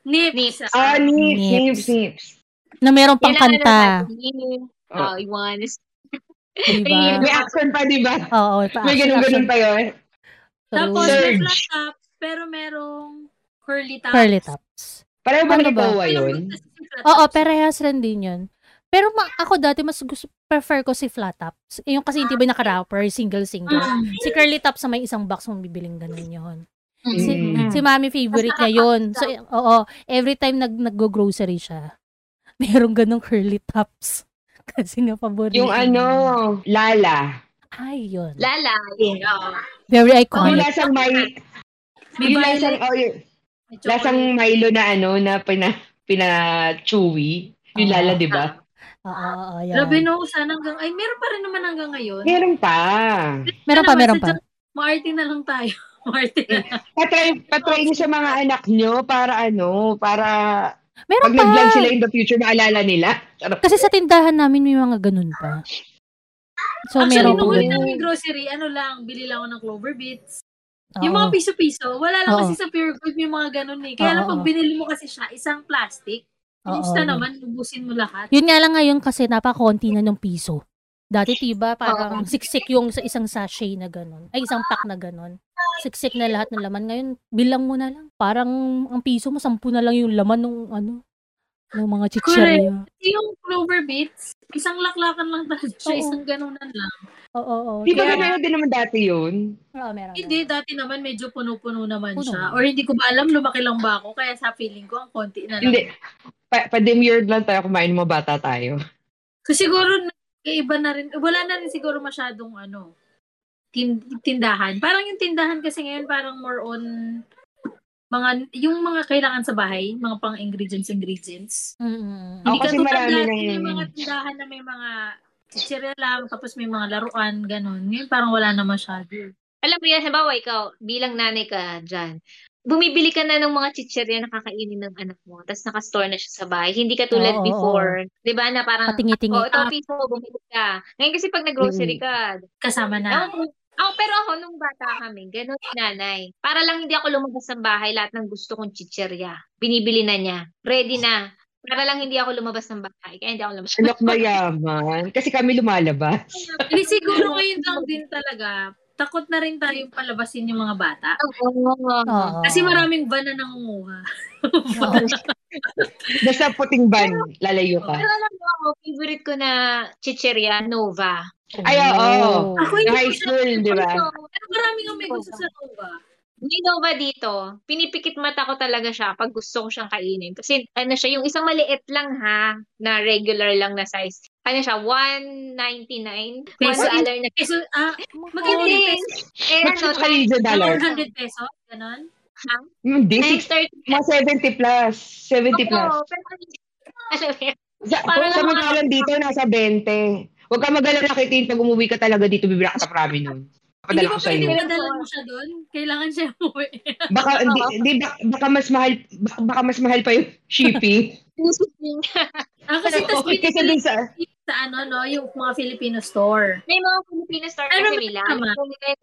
[SPEAKER 2] nips.
[SPEAKER 5] Nips.
[SPEAKER 3] Ah, nips,
[SPEAKER 4] Nips.
[SPEAKER 3] nips, nips.
[SPEAKER 4] na meron pang
[SPEAKER 5] Kailangan
[SPEAKER 4] kanta.
[SPEAKER 5] na natin. Oh, Iwan.
[SPEAKER 4] Diba?
[SPEAKER 3] May accent pa, di ba?
[SPEAKER 4] Oo, pa
[SPEAKER 3] May ganun-ganun pa yun.
[SPEAKER 2] Tapos
[SPEAKER 3] Surge.
[SPEAKER 2] may flat top, pero merong curly top.
[SPEAKER 4] curly tops.
[SPEAKER 3] Pareho ba
[SPEAKER 4] Ano
[SPEAKER 3] ni
[SPEAKER 4] ba? Oo, parehas rin din yun. Pero ma- ako dati mas gusto, prefer ko si flat tops. Yung kasi hindi ba naka-wrapper, single-single. Si curly tops sa may isang box mong bibiling ganun yun. Si,
[SPEAKER 3] Mm.
[SPEAKER 4] si mami favorite niya yun. So, oo, every time nag nag-grocery siya, merong ganong curly tops. Kasi nga paborito.
[SPEAKER 3] Yung ano, Lala.
[SPEAKER 4] Ay, yun.
[SPEAKER 5] Lala.
[SPEAKER 2] Oo.
[SPEAKER 4] Very
[SPEAKER 3] Yung
[SPEAKER 4] iconic.
[SPEAKER 3] lasang may,
[SPEAKER 2] May
[SPEAKER 3] yung lasang, oh, yung, lasang. Milo na ano, na pina, pina-chewy. Yung
[SPEAKER 4] Oo.
[SPEAKER 3] Lala, di ba?
[SPEAKER 4] Oo, oo, oo, yan.
[SPEAKER 2] Grabe no, sana hanggang, ay meron pa rin naman hanggang ngayon.
[SPEAKER 3] Meron pa.
[SPEAKER 4] Meron pa, meron pa.
[SPEAKER 2] Maarte na lang tayo. Maarte na lang.
[SPEAKER 3] Patry, patry niyo sa mga anak nyo para ano, para
[SPEAKER 4] Meron
[SPEAKER 3] pag
[SPEAKER 4] pa.
[SPEAKER 3] nag-vlog sila in the future, maalala nila. Charot.
[SPEAKER 4] Kasi sa tindahan namin may mga ganun pa. So,
[SPEAKER 2] Actually,
[SPEAKER 4] meron
[SPEAKER 2] nung huli namin grocery, ano lang, bili lang ako ng Clover Beats.
[SPEAKER 4] Oo.
[SPEAKER 2] Yung mga piso-piso, wala lang
[SPEAKER 4] Oo.
[SPEAKER 2] kasi sa Pure Gold may mga ganun eh. Kaya lang
[SPEAKER 4] Oo.
[SPEAKER 2] pag binili mo kasi siya, isang plastic,
[SPEAKER 4] Oo.
[SPEAKER 2] insta naman, ubusin mo lahat.
[SPEAKER 4] Yun nga lang ngayon kasi napakonti na ng piso. Dati tiba parang siksik yung sa isang sachet na ganun. Ay, isang pack na ganun. Siksik na lahat ng laman. Ngayon, bilang mo na lang. Parang ang piso mo, sampu na lang yung laman ng ano, ng mga chichirya.
[SPEAKER 2] Yung Clover Beats, isang laklakan lang talaga siya,
[SPEAKER 4] Oo.
[SPEAKER 2] isang ganunan lang.
[SPEAKER 4] Oo, oo.
[SPEAKER 3] Di ba
[SPEAKER 2] Kaya-
[SPEAKER 3] meron din naman dati yun?
[SPEAKER 4] Oo, meron.
[SPEAKER 2] Hindi, dati naman medyo puno-puno naman
[SPEAKER 4] Puno.
[SPEAKER 2] siya. Or hindi ko ba alam, lumaki lang ba ako, kaya sa feeling ko, ang konti na lang.
[SPEAKER 3] Hindi. Pa, pa-demiurge lang tayo kumain ng mga bata tayo.
[SPEAKER 2] So siguro, iba na rin, wala na rin siguro masyadong ano, tin- tindahan. Parang yung tindahan kasi ngayon, parang more on mga, yung mga kailangan sa bahay, mga pang ingredients, ingredients.
[SPEAKER 4] Mm-mm.
[SPEAKER 3] Ako
[SPEAKER 2] Hindi ka
[SPEAKER 3] kasi
[SPEAKER 2] tulad
[SPEAKER 3] marami
[SPEAKER 2] dati,
[SPEAKER 3] ng-
[SPEAKER 2] may mga tindahan na may mga chichirya lang, tapos may mga laruan, ganun. Ngayon parang wala na masyado.
[SPEAKER 5] Alam mo yan, halimbawa ikaw, bilang nanay ka dyan, bumibili ka na ng mga chichirya na kakainin ng anak mo, tapos nakastore na siya sa bahay. Hindi ka tulad
[SPEAKER 4] oo,
[SPEAKER 5] before. Di ba na parang,
[SPEAKER 4] Patingi-tingi.
[SPEAKER 5] oh, ito piso, bumili ka. Ngayon kasi pag nag-grocery
[SPEAKER 3] Mm.
[SPEAKER 5] ka,
[SPEAKER 2] Kasama na.
[SPEAKER 5] ako, ako, pero ako, nung bata kami, ganun si nanay. Para lang hindi ako lumabas ng bahay, lahat ng gusto kong chichirya. Binibili na niya. Ready na. Para lang hindi ako lumabas ng bahay. Kaya hindi ako lumabas.
[SPEAKER 3] Anak mayaman. Kasi kami lumalabas.
[SPEAKER 2] Hindi siguro ngayon lang din talaga, takot na rin tayong palabasin yung mga bata.
[SPEAKER 5] Oo.
[SPEAKER 2] Kasi maraming van na nangunguha.
[SPEAKER 3] Basta puting ban, lalayo ka.
[SPEAKER 5] Pero alam mo ako, favorite ko na chichirya, Nova.
[SPEAKER 3] Ay, oo.
[SPEAKER 2] Ako
[SPEAKER 3] Sa
[SPEAKER 2] hindi
[SPEAKER 3] high school, di ba?
[SPEAKER 2] Pero marami nga may gusto sa Nova.
[SPEAKER 5] May Nova dito. Pinipikit mata ko talaga siya pag gusto ko siyang kainin. Kasi ano siya, yung isang maliit lang ha, na regular lang na size. Ano siya, 199?
[SPEAKER 2] Peso.
[SPEAKER 5] $1 na.
[SPEAKER 2] Peso, ah, peso?
[SPEAKER 5] Eh, ano,
[SPEAKER 3] Magkano kayo sa dollar?
[SPEAKER 2] 100 pesos, ganon?
[SPEAKER 5] ha?
[SPEAKER 3] Hindi, six-
[SPEAKER 5] 930.
[SPEAKER 3] mga 70 plus. 70 plus.
[SPEAKER 5] Oo, pero alam mo
[SPEAKER 3] Sa,
[SPEAKER 5] Parang
[SPEAKER 3] sa
[SPEAKER 5] mga-
[SPEAKER 3] dito, nasa 20. Huwag ka mag-alala kitin pag umuwi ka talaga dito, bibira ka sa prami nun.
[SPEAKER 2] Hindi
[SPEAKER 3] Papadala
[SPEAKER 2] ba
[SPEAKER 3] ko sa
[SPEAKER 2] madala mo siya doon? Kailangan siya umuwi.
[SPEAKER 3] Baka, hindi, hindi, baka, baka mas mahal, baka, baka mas mahal pa yung shipping.
[SPEAKER 2] Ah, kasi tas
[SPEAKER 3] Okay, kasi dun sa,
[SPEAKER 2] sa ano, no, yung mga Filipino store.
[SPEAKER 5] May mga Filipino store
[SPEAKER 2] Pero
[SPEAKER 5] kasi
[SPEAKER 2] may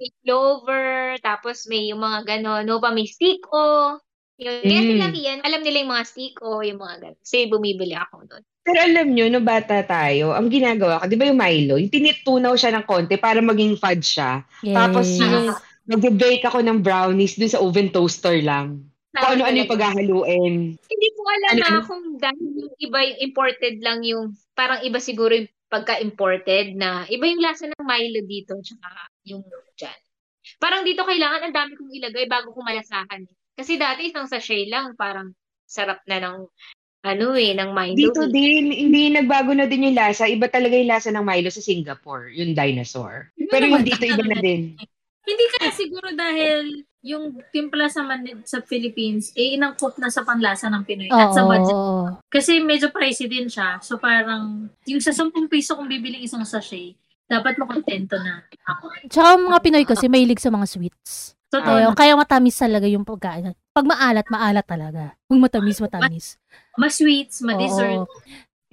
[SPEAKER 5] may clover, tapos may yung mga gano'n, no ba, may stick-o. Yun. Kaya
[SPEAKER 3] Mm.
[SPEAKER 5] sila yan, alam nila yung mga stick-o, yung mga gano'n. Kasi bumibili ako doon.
[SPEAKER 3] Pero alam nyo, no bata tayo, ang ginagawa ko, di ba yung Milo, yung tinitunaw siya ng konti para maging fudge siya. Tapos
[SPEAKER 4] Yes.
[SPEAKER 3] yung, nag-bake ako ng brownies dun sa oven toaster lang. Kung ano-ano yung paghahaluin.
[SPEAKER 5] Hindi ko alam
[SPEAKER 3] Ano,
[SPEAKER 5] na
[SPEAKER 3] ano?
[SPEAKER 5] kung dahil yung iba yung imported lang yung, parang iba siguro yung pagka-imported na, iba yung lasa ng Milo dito, tsaka yung dyan. Parang dito kailangan, ang dami kong ilagay bago ko malasahan. Kasi dati isang sachet lang, parang sarap na ng, ano eh, ng Milo.
[SPEAKER 3] Dito
[SPEAKER 5] eh.
[SPEAKER 3] din, hindi nagbago na din yung lasa. Iba talaga yung lasa ng Milo sa Singapore, yung dinosaur. Pero yung dito, iba na din.
[SPEAKER 2] Hindi kaya siguro dahil yung timpla sa man- sa Philippines, eh, inangkop na sa panlasa ng Pinoy at sa budget. Kasi medyo pricey din siya. So parang, yung sa 10 piso kung bibiling isang sachet, dapat makontento na ako.
[SPEAKER 4] Tsaka mga Pinoy kasi mahilig sa mga sweets.
[SPEAKER 2] Totoo
[SPEAKER 4] Kaya,
[SPEAKER 2] na.
[SPEAKER 4] kaya matamis talaga yung pagkain. Pag maalat, maalat talaga. Pag matamis, matamis.
[SPEAKER 2] Mas sweets, ma dessert.
[SPEAKER 4] Oo.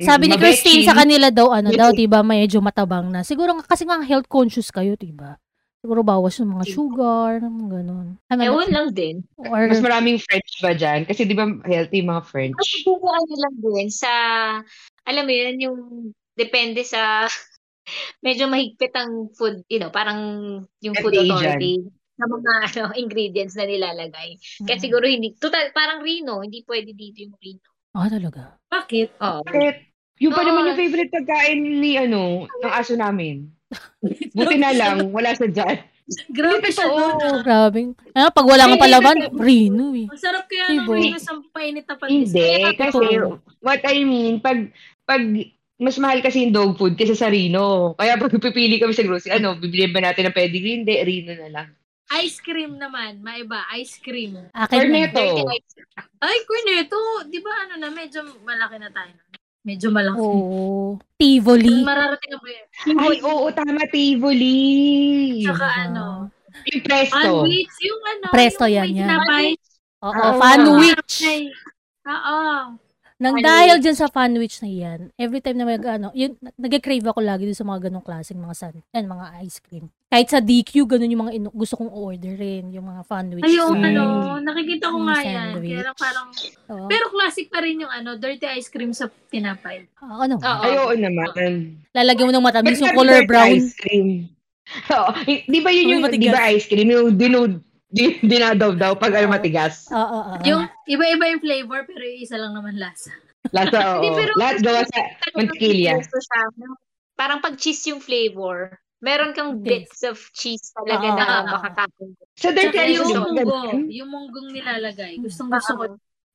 [SPEAKER 4] Sabi ni. Christine sa kanila daw, ano daw,
[SPEAKER 3] Betchin.
[SPEAKER 4] 'di ba, medyo matabang na. Siguro nga- kasi nga health conscious kayo, 'di ba? Siguro bawas yung mga sugar, mga ganun. Ano,
[SPEAKER 5] Ewan lang din.
[SPEAKER 4] or,
[SPEAKER 3] Mas maraming French ba dyan? Kasi di ba healthy mga French?
[SPEAKER 5] Kasi siguro ano lang din sa, alam mo yun, yung depende sa, medyo mahigpit ang food, you know, parang yung food authority sa mga ano, ingredients na nilalagay. Kaya
[SPEAKER 4] Mm.
[SPEAKER 5] siguro hindi, total, parang Rino, hindi pwede dito yung Rino.
[SPEAKER 4] Ah, talaga.
[SPEAKER 2] Bakit?
[SPEAKER 5] Oo.
[SPEAKER 3] Bakit? Yung pa
[SPEAKER 5] Oo.
[SPEAKER 3] naman yung favorite pagkain ni ano, ng aso namin. Buti na lang, wala sa dyan.
[SPEAKER 2] Grabe siya doon.
[SPEAKER 4] Oh, grabe. Ah, pag wala nga palaban, Rino eh.
[SPEAKER 2] Ang sarap kaya ng
[SPEAKER 4] Diba?
[SPEAKER 2] Rino sa painit na pandesal.
[SPEAKER 3] Hindi,
[SPEAKER 2] Kaya
[SPEAKER 3] kasi what I mean, pag pag mas mahal kasi yung dog food kaysa sa Rino. Kaya pag pipili kami sa grocery, ano, bibili ba natin ng pedigree? Hindi, Rino na lang.
[SPEAKER 2] Ice cream naman, maiba, ice cream.
[SPEAKER 4] Akin.
[SPEAKER 3] Cornetto.
[SPEAKER 2] Ay, Cornetto, di ba ano na, medyo malaki na tayo. Medyo malaki.
[SPEAKER 4] Oo. Tivoli.
[SPEAKER 2] Mararating na ba yun?
[SPEAKER 3] Ay, oo, tama, Tivoli.
[SPEAKER 2] Tsaka
[SPEAKER 4] Diba?
[SPEAKER 2] ano,
[SPEAKER 3] Yung presto.
[SPEAKER 2] sandwich, yung ano,
[SPEAKER 4] Presto
[SPEAKER 2] yung
[SPEAKER 4] yan,
[SPEAKER 2] may
[SPEAKER 4] yan.
[SPEAKER 2] tinapay.
[SPEAKER 4] Oo,
[SPEAKER 3] Oo.
[SPEAKER 4] fanwich.
[SPEAKER 2] Ay, Oo.
[SPEAKER 4] Nang dahil dyan sa fanwich na yan, every time na mag, ano, yun, nag-crave ako lagi dun sa mga ganong klaseng mga san, yan, mga ice cream. Kahit sa DQ, ganun yung mga inu- gusto kong orderin, yung mga fanwich.
[SPEAKER 2] Ay, yung
[SPEAKER 3] Mm.
[SPEAKER 2] ano, nakikita ko
[SPEAKER 4] Yung
[SPEAKER 2] nga yan.
[SPEAKER 4] sandwich.
[SPEAKER 2] Kaya parang,
[SPEAKER 4] Oo.
[SPEAKER 2] pero classic pa rin yung ano, dirty ice cream sa tinapay.
[SPEAKER 4] Ah, ano?
[SPEAKER 5] Oo.
[SPEAKER 3] Ay, oo naman.
[SPEAKER 4] Lalagyan mo ng matamis yung color
[SPEAKER 3] dirty
[SPEAKER 4] brown.
[SPEAKER 3] Ice cream. Oo. Di ba yun yung, di ba ice cream? Yung dinud, di, dinadaw daw pag ano matigas.
[SPEAKER 4] Oo, oo, oo.
[SPEAKER 2] Yung iba-iba yung flavor, pero isa lang naman lasa.
[SPEAKER 3] Lasa,
[SPEAKER 5] Hindi,
[SPEAKER 3] oo.
[SPEAKER 5] pero-
[SPEAKER 3] Lahat gawa sa mantikilya.
[SPEAKER 5] Parang pag cheese yung flavor, meron kang bits of cheese talaga
[SPEAKER 4] Oo,
[SPEAKER 5] na
[SPEAKER 2] oo, oo.
[SPEAKER 5] makakain.
[SPEAKER 3] Sa dirty
[SPEAKER 2] Tsaka
[SPEAKER 3] ice
[SPEAKER 2] yung munggo, yung munggong nilalagay. Gustong gusto ko.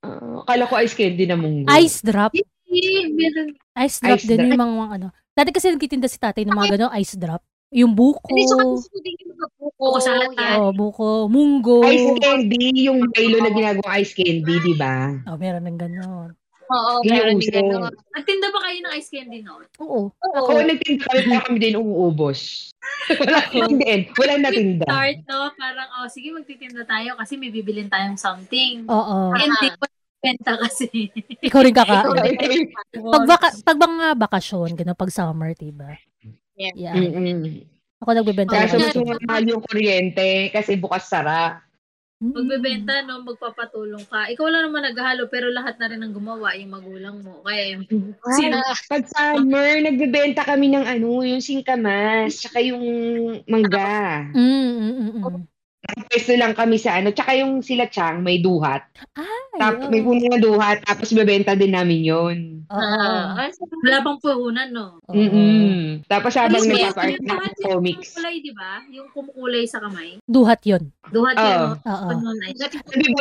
[SPEAKER 3] Ah, akala ko ice candy na munggo.
[SPEAKER 4] Ice drop. Ice drop
[SPEAKER 3] Ice
[SPEAKER 4] din
[SPEAKER 3] drop.
[SPEAKER 4] yung mga, mga ano. Dati kasi nagtitinda si tatay ng mga gano'ng ice drop. Yung buko.
[SPEAKER 5] Hindi, saka gusto din yung mga buko.
[SPEAKER 2] Buko sa lahat.
[SPEAKER 5] yan.
[SPEAKER 4] Oh, buko. Munggo.
[SPEAKER 3] Ice candy, yung Milo na ginagawang ice candy, di ba?
[SPEAKER 4] Oh, meron ng ganon.
[SPEAKER 5] Oo, meron din
[SPEAKER 3] uso.
[SPEAKER 5] gano'n.
[SPEAKER 2] Nagtinda ba kayo ng ice candy noon?
[SPEAKER 4] Oo.
[SPEAKER 5] Oo.
[SPEAKER 3] Oo, nagtinda kami, kaya kami din umuubos. Wala din. Wala natinda.
[SPEAKER 2] Start, no? Parang, oh, sige, magtitinda tayo kasi may bibilin tayong something.
[SPEAKER 4] Oo.
[SPEAKER 2] And di ko benta kasi.
[SPEAKER 4] Ikaw rin kaka. Pag, baka, pag mga bakasyon, gano'n, pag summer, diba?
[SPEAKER 5] Yeah.
[SPEAKER 4] Yeah.
[SPEAKER 3] Mm-mm.
[SPEAKER 4] Ako nagbebenta
[SPEAKER 3] Kaso
[SPEAKER 4] ng
[SPEAKER 3] mas mahal yung kuryente kasi bukas sara.
[SPEAKER 2] Magbebenta, no? Magpapatulong ka. Ikaw lang naman naghahalo, pero lahat na rin ang gumawa, yung magulang mo. Kaya yung... Sino?
[SPEAKER 3] Pag summer, nagbebenta kami ng ano, yung singkamas, tsaka yung mangga.
[SPEAKER 4] Mm, mm, mm, mm.
[SPEAKER 3] Pwesto lang kami sa ano, tsaka yung sila Chang, may duhat.
[SPEAKER 4] Ay,
[SPEAKER 3] Tap,
[SPEAKER 4] oo.
[SPEAKER 3] may puno na duhat, tapos bebenta din namin yon.
[SPEAKER 4] Oo.
[SPEAKER 5] Ah, ah, so,
[SPEAKER 2] Wala pang puhunan, no?
[SPEAKER 4] Oo.
[SPEAKER 3] Mm-mm. Tapos habang
[SPEAKER 2] Yung
[SPEAKER 3] nagpapa-art ng
[SPEAKER 2] yung
[SPEAKER 3] comics.
[SPEAKER 2] kumukulay, di ba? Yung kumukulay sa kamay.
[SPEAKER 4] Duhat yun.
[SPEAKER 2] Duhat
[SPEAKER 3] Oo.
[SPEAKER 2] yun, no?
[SPEAKER 4] Oo.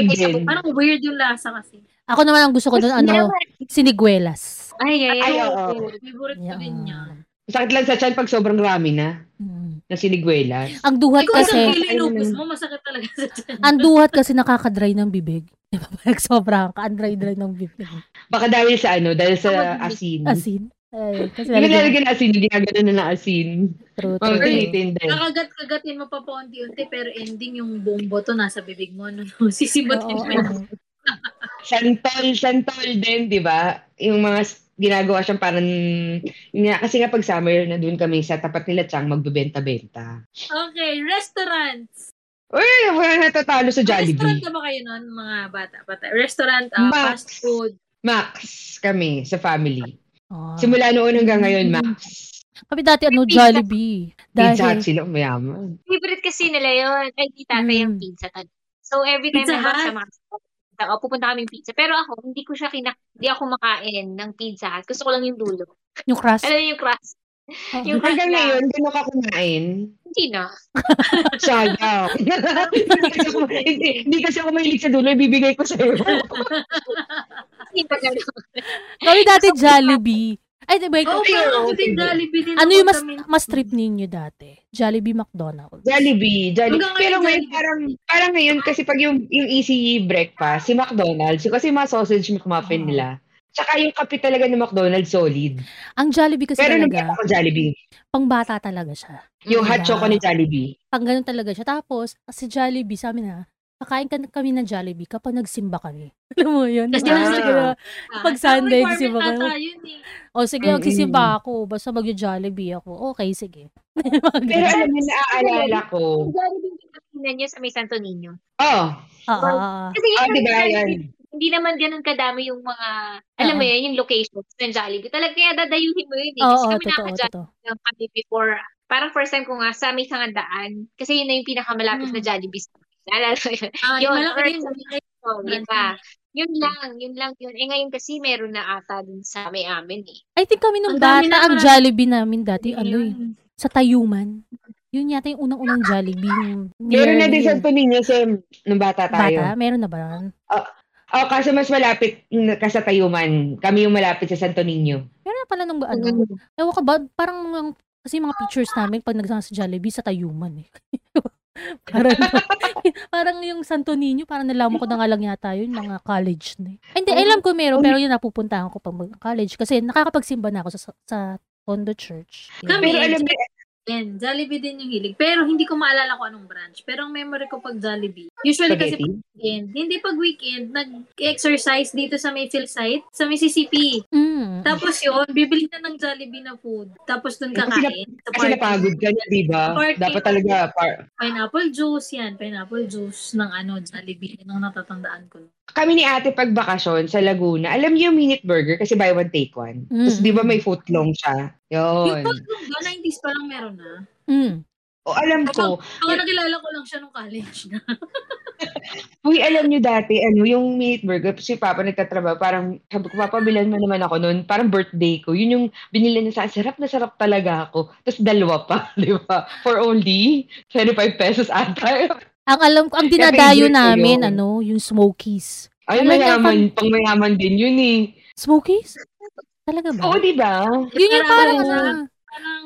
[SPEAKER 3] Din.
[SPEAKER 2] Parang weird yung lasa kasi.
[SPEAKER 4] Ako naman ang gusto ko doon, ano, siniguelas.
[SPEAKER 5] Ay, ay,
[SPEAKER 3] Ay,
[SPEAKER 5] ay.
[SPEAKER 3] oo.
[SPEAKER 2] Favorite ko din yan.
[SPEAKER 3] Sakit lang sa tiyan pag sobrang rami na,
[SPEAKER 4] Mm.
[SPEAKER 3] na sinigwelas.
[SPEAKER 4] Ang duhat
[SPEAKER 2] Ikaw
[SPEAKER 4] kasi,
[SPEAKER 2] feeling lupus mo, masakit talaga sa tiyan.
[SPEAKER 4] ang duhat kasi nakaka-dry ng bibig. Di ba? Pag sobrang ka, ang dry-dry ng bibig.
[SPEAKER 3] Baka dahil sa ano, dahil sa asin.
[SPEAKER 4] Asin. Ay, kasi
[SPEAKER 3] Hindi ng asin, hindi ginagano na ng asin.
[SPEAKER 4] True, true.
[SPEAKER 3] tinitinda.
[SPEAKER 2] Kakagat-kagatin mo pa paunti-unti, pero ending yung buong boto nasa bibig mo. No? Sisimutin
[SPEAKER 4] Oo,
[SPEAKER 2] mo.
[SPEAKER 3] Santol, santol din, di ba? Yung mga ginagawa siyang parang, yun nga, kasi nga pag summer, na doon kami sa tapat nila Chang, magbebenta-benta.
[SPEAKER 2] Okay, restaurants.
[SPEAKER 3] Uy, wala natatalo sa
[SPEAKER 2] Restaurant
[SPEAKER 3] Jollibee.
[SPEAKER 2] na ba kayo noon, mga bata? bata? Restaurant, ah,
[SPEAKER 3] Max.
[SPEAKER 2] fast food.
[SPEAKER 3] Max kami sa family.
[SPEAKER 4] Oo.
[SPEAKER 3] Simula noon hanggang ngayon, Max.
[SPEAKER 4] Kami dati, ano,
[SPEAKER 5] Pizza.
[SPEAKER 4] Jollibee.
[SPEAKER 3] Pizza Hut
[SPEAKER 4] Dahil,
[SPEAKER 3] sila, mayaman.
[SPEAKER 5] Favorite kasi nila yun. Ay, di tatay yung
[SPEAKER 4] Mm.
[SPEAKER 5] pizza. So, every time
[SPEAKER 2] Pizza
[SPEAKER 5] sa mga uh, pupunta kaming pizza. Pero ako, hindi ko siya kinak... Hindi ako makain ng pizza. Gusto ko lang yung dulo.
[SPEAKER 4] yung crust.
[SPEAKER 5] Alam mo yung crust?
[SPEAKER 4] Oo.
[SPEAKER 5] Yung crust
[SPEAKER 3] Hanggang
[SPEAKER 5] na,
[SPEAKER 3] ngayon, gano'n ka kumain?
[SPEAKER 5] hindi na.
[SPEAKER 3] Sayang. hindi, kasi ako, hindi, hindi kasi ako mahilig sa dulo, ibibigay ko sa'yo.
[SPEAKER 5] Hindi na gano'n.
[SPEAKER 4] Kami dati Jollibee. Ay, di ba?
[SPEAKER 2] Oh, pero ako din
[SPEAKER 3] sige.
[SPEAKER 2] Jollibee din.
[SPEAKER 4] ano
[SPEAKER 2] ako
[SPEAKER 4] yung mas,
[SPEAKER 2] kami.
[SPEAKER 4] mas trip ninyo dati? Jollibee McDonald's.
[SPEAKER 3] Jollibee, Jollibee.
[SPEAKER 2] Hanggang
[SPEAKER 3] Pero
[SPEAKER 2] ngayon,
[SPEAKER 3] parang, parang ngayon, kasi pag yung, yung easy breakfast, si McDonald's, kasi mga sausage McMuffin
[SPEAKER 4] Oo.
[SPEAKER 3] nila, tsaka yung kape talaga ng McDonald's, solid.
[SPEAKER 4] Ang Jollibee kasi
[SPEAKER 3] Pero
[SPEAKER 4] talaga,
[SPEAKER 3] bata ko Jollibee,
[SPEAKER 4] pang bata talaga siya.
[SPEAKER 3] yung
[SPEAKER 4] Mm,
[SPEAKER 3] hot choco ni Jollibee.
[SPEAKER 4] Pang ganun talaga siya. Tapos, si Jollibee, sa amin na, kakain ka kami ng Jollibee kapag nagsimba kami. Alam mo yun?
[SPEAKER 2] Kasi
[SPEAKER 3] Ah.
[SPEAKER 4] Sige na.
[SPEAKER 2] Ah,
[SPEAKER 4] pag Sunday,
[SPEAKER 2] ata yun eh.
[SPEAKER 4] O sige,
[SPEAKER 3] Mm-mm.
[SPEAKER 4] magsisimba ako. Basta mag-Jollibee ako. Okay, sige.
[SPEAKER 3] Pero alam mo, naaalala ko,
[SPEAKER 5] Yung Jollibee niya sa may Santo Niño.
[SPEAKER 3] oh,
[SPEAKER 4] Oo.
[SPEAKER 5] Kasi
[SPEAKER 3] oh,
[SPEAKER 5] yun,
[SPEAKER 3] di ba
[SPEAKER 5] Jollibee,
[SPEAKER 3] yan?
[SPEAKER 5] hindi naman ganun kadami yung mga, alam mo
[SPEAKER 4] Oo.
[SPEAKER 5] yun, yung locations ng Jollibee. Talaga kaya dadayuhin mo yun eh. Kasi
[SPEAKER 4] Oo,
[SPEAKER 5] kami
[SPEAKER 4] totoo,
[SPEAKER 5] naka-Jollibee lang kami before. Parang first time ko nga sa may sangandaan. Kasi yun na yung pinakamalapit na Jollibee. sa Naalala ko yun.
[SPEAKER 2] Ah,
[SPEAKER 5] Yun,
[SPEAKER 2] yung malaki
[SPEAKER 5] or sa Oh, yun pa. Yun lang, yun lang yun. Eh ngayon kasi meron na ata dun sa may amin eh.
[SPEAKER 4] I think kami nung
[SPEAKER 2] Ang
[SPEAKER 4] bata,
[SPEAKER 2] na
[SPEAKER 4] ang Jollibee namin dati, ano eh,
[SPEAKER 2] Yun.
[SPEAKER 4] sa Tayuman. Yun yata yung unang-unang Jollibee. Yung
[SPEAKER 3] Meron na din sa Tonino, Sem, nung bata tayo.
[SPEAKER 4] Bata? Meron na ba yun?
[SPEAKER 3] Oh, kasi mas malapit ka sa Tayuman. Kami yung malapit sa Santo Niño.
[SPEAKER 4] Meron na pala nung ano? Ewan ko ba, parang kasi mga pictures namin pag nagsama sa Jollibee sa Tayuman eh. parang, parang yung Santo Niño, parang nalaman ko na nga lang yata yun, mga college na eh. Hindi, alam ko meron, pero yun napupuntahan ko pag mag-college. Kasi nakakapagsimba na ako sa, sa Tondo Church. Yun.
[SPEAKER 2] Kami,
[SPEAKER 3] Pero alam mo,
[SPEAKER 2] Yan, Jollibee din yung hilig. Pero hindi ko maalala kung anong branch. Pero ang memory ko pag Jollibee, usually kasi
[SPEAKER 3] spaghetti.
[SPEAKER 2] pag weekend, hindi pag weekend, nag-exercise dito sa may site sa Mississippi.
[SPEAKER 4] Mm.
[SPEAKER 2] Tapos yun, bibili na ng Jollibee na food. Tapos dun
[SPEAKER 3] Kasi
[SPEAKER 2] kakain.
[SPEAKER 3] Kasi
[SPEAKER 2] party.
[SPEAKER 3] napagod ka na, di ba?
[SPEAKER 2] Party.
[SPEAKER 3] Dapat talaga, par-
[SPEAKER 2] Pineapple juice yan. Pineapple juice ng ano, Jollibee. Yan ang natatandaan ko.
[SPEAKER 3] Kami ni ate pag bakasyon sa Laguna, alam niyo yung minute burger kasi buy one take one.
[SPEAKER 4] Mm.
[SPEAKER 3] Tapos di ba may footlong siya?
[SPEAKER 2] Yung
[SPEAKER 3] Yun.
[SPEAKER 2] food nung doon, 90s pa lang meron na.
[SPEAKER 4] Mm.
[SPEAKER 3] O alam ko,
[SPEAKER 2] Ako nakilala ko lang siya nung college na.
[SPEAKER 3] uy alam niyo dati, ano, yung minute burger, si Papa nagtatrabaho, parang sabi ko, Papa, bilan mo naman ako noon, parang birthday ko. Yun yung binili niya sa sarap na sarap talaga ako. Tapos dalawa pa, di ba? For only 25 pesos ata.
[SPEAKER 4] Ang alam ko, ang dinadayo namin,
[SPEAKER 3] yun.
[SPEAKER 4] ano, yung Smokies.
[SPEAKER 3] Ay,
[SPEAKER 4] niyo,
[SPEAKER 3] mayaman, pang mayaman din yun eh.
[SPEAKER 4] Smokies? Talaga ba?
[SPEAKER 3] Oo, di ba?
[SPEAKER 4] Yun yung parang,
[SPEAKER 2] Parang-
[SPEAKER 4] ano,
[SPEAKER 2] Parang,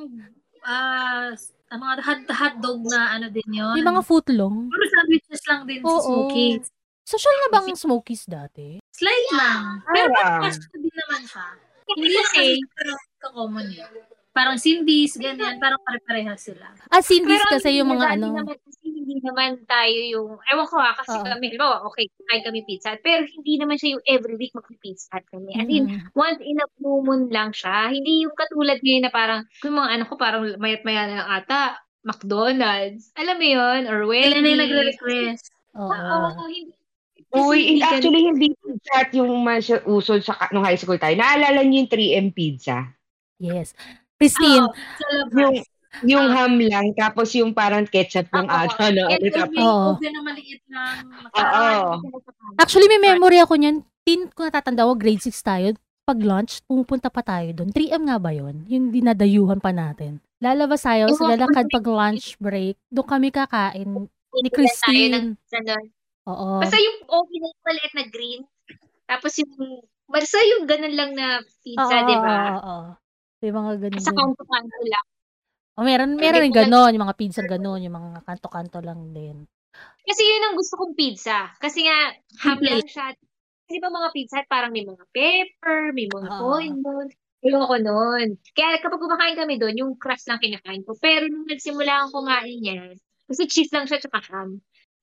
[SPEAKER 2] ah, ano nga, hot, hotdog na ano din yun.
[SPEAKER 4] Yung mga footlong.
[SPEAKER 2] Puro sandwiches lang din
[SPEAKER 4] Oo.
[SPEAKER 2] si Smokies.
[SPEAKER 4] Social na bang smokies dati?
[SPEAKER 2] Slight lang. Pero
[SPEAKER 3] Ah.
[SPEAKER 2] fast food din naman siya. Hindi
[SPEAKER 5] kasi,
[SPEAKER 2] kasi ka-common eh. Parang Cindy's, ganyan. Parang pare-parehas sila.
[SPEAKER 4] Ah, Cindy's
[SPEAKER 5] pero
[SPEAKER 4] kasi yung mga ano.
[SPEAKER 5] Naman, kasi hindi naman tayo yung, ewan ko ha, kasi
[SPEAKER 4] Oo.
[SPEAKER 5] kami, halimbawa, okay, kain kami pizza pero hindi naman siya yung every week mag-pizza Hut kami. As in,
[SPEAKER 4] Mm-mm.
[SPEAKER 5] once in a blue moon lang siya. Hindi yung katulad ngayon na parang, kung mga ano ko, parang mayat maya na lang ata, McDonald's. Alam mo yun? Or
[SPEAKER 2] Sila na yung
[SPEAKER 5] Wendy's.
[SPEAKER 2] nagre-request.
[SPEAKER 4] Oo.
[SPEAKER 5] Oo, hindi. kasi
[SPEAKER 3] Uy,
[SPEAKER 5] hindi ganun.
[SPEAKER 3] actually, hindi chat yung mas usod sa nung high school tayo. Naalala niyo yung 3M pizza?
[SPEAKER 4] Yes. Christine,
[SPEAKER 2] Oo, sa labas.
[SPEAKER 3] Yung, yung ham lang, tapos yung parang ketchup yung
[SPEAKER 5] Oo.
[SPEAKER 3] ata na.
[SPEAKER 5] Yan
[SPEAKER 3] ano,
[SPEAKER 5] yung
[SPEAKER 2] May oven na maliit lang.
[SPEAKER 3] Oo.
[SPEAKER 4] actually may memory ako niyan. Teen ko natatanda ko, grade 6 tayo. Pag lunch, pumupunta pa tayo doon. 3M nga ba yun? Yung dinadayuhan pa natin. Lalabas tayo sa lalakad pag lunch break. Doon kami kakain ni
[SPEAKER 5] ng,
[SPEAKER 4] Christine.
[SPEAKER 5] ano,
[SPEAKER 4] Oo.
[SPEAKER 5] Basta yung oven na maliit na green. Tapos yung, basta yung ganun lang na pizza, di ba?
[SPEAKER 4] oo, oo. May mga ganun.
[SPEAKER 5] Sa kanto-kanto lang.
[SPEAKER 4] Oh, meron, meron
[SPEAKER 5] ko
[SPEAKER 4] ganon. Yung mga pizza ganon. Yung mga kanto-kanto lang din.
[SPEAKER 5] Kasi yun ang gusto kong pizza. Kasi nga, ham lang siya. Di ba mga pizza, parang may mga pepper, may mga
[SPEAKER 4] Oo.
[SPEAKER 5] onion. Ayoko nun. Kaya kapag kumakain kami doon, yung crust lang kinakain ko. Pero nung nagsimula akong kumain yan, kasi cheese lang siya tsaka ham.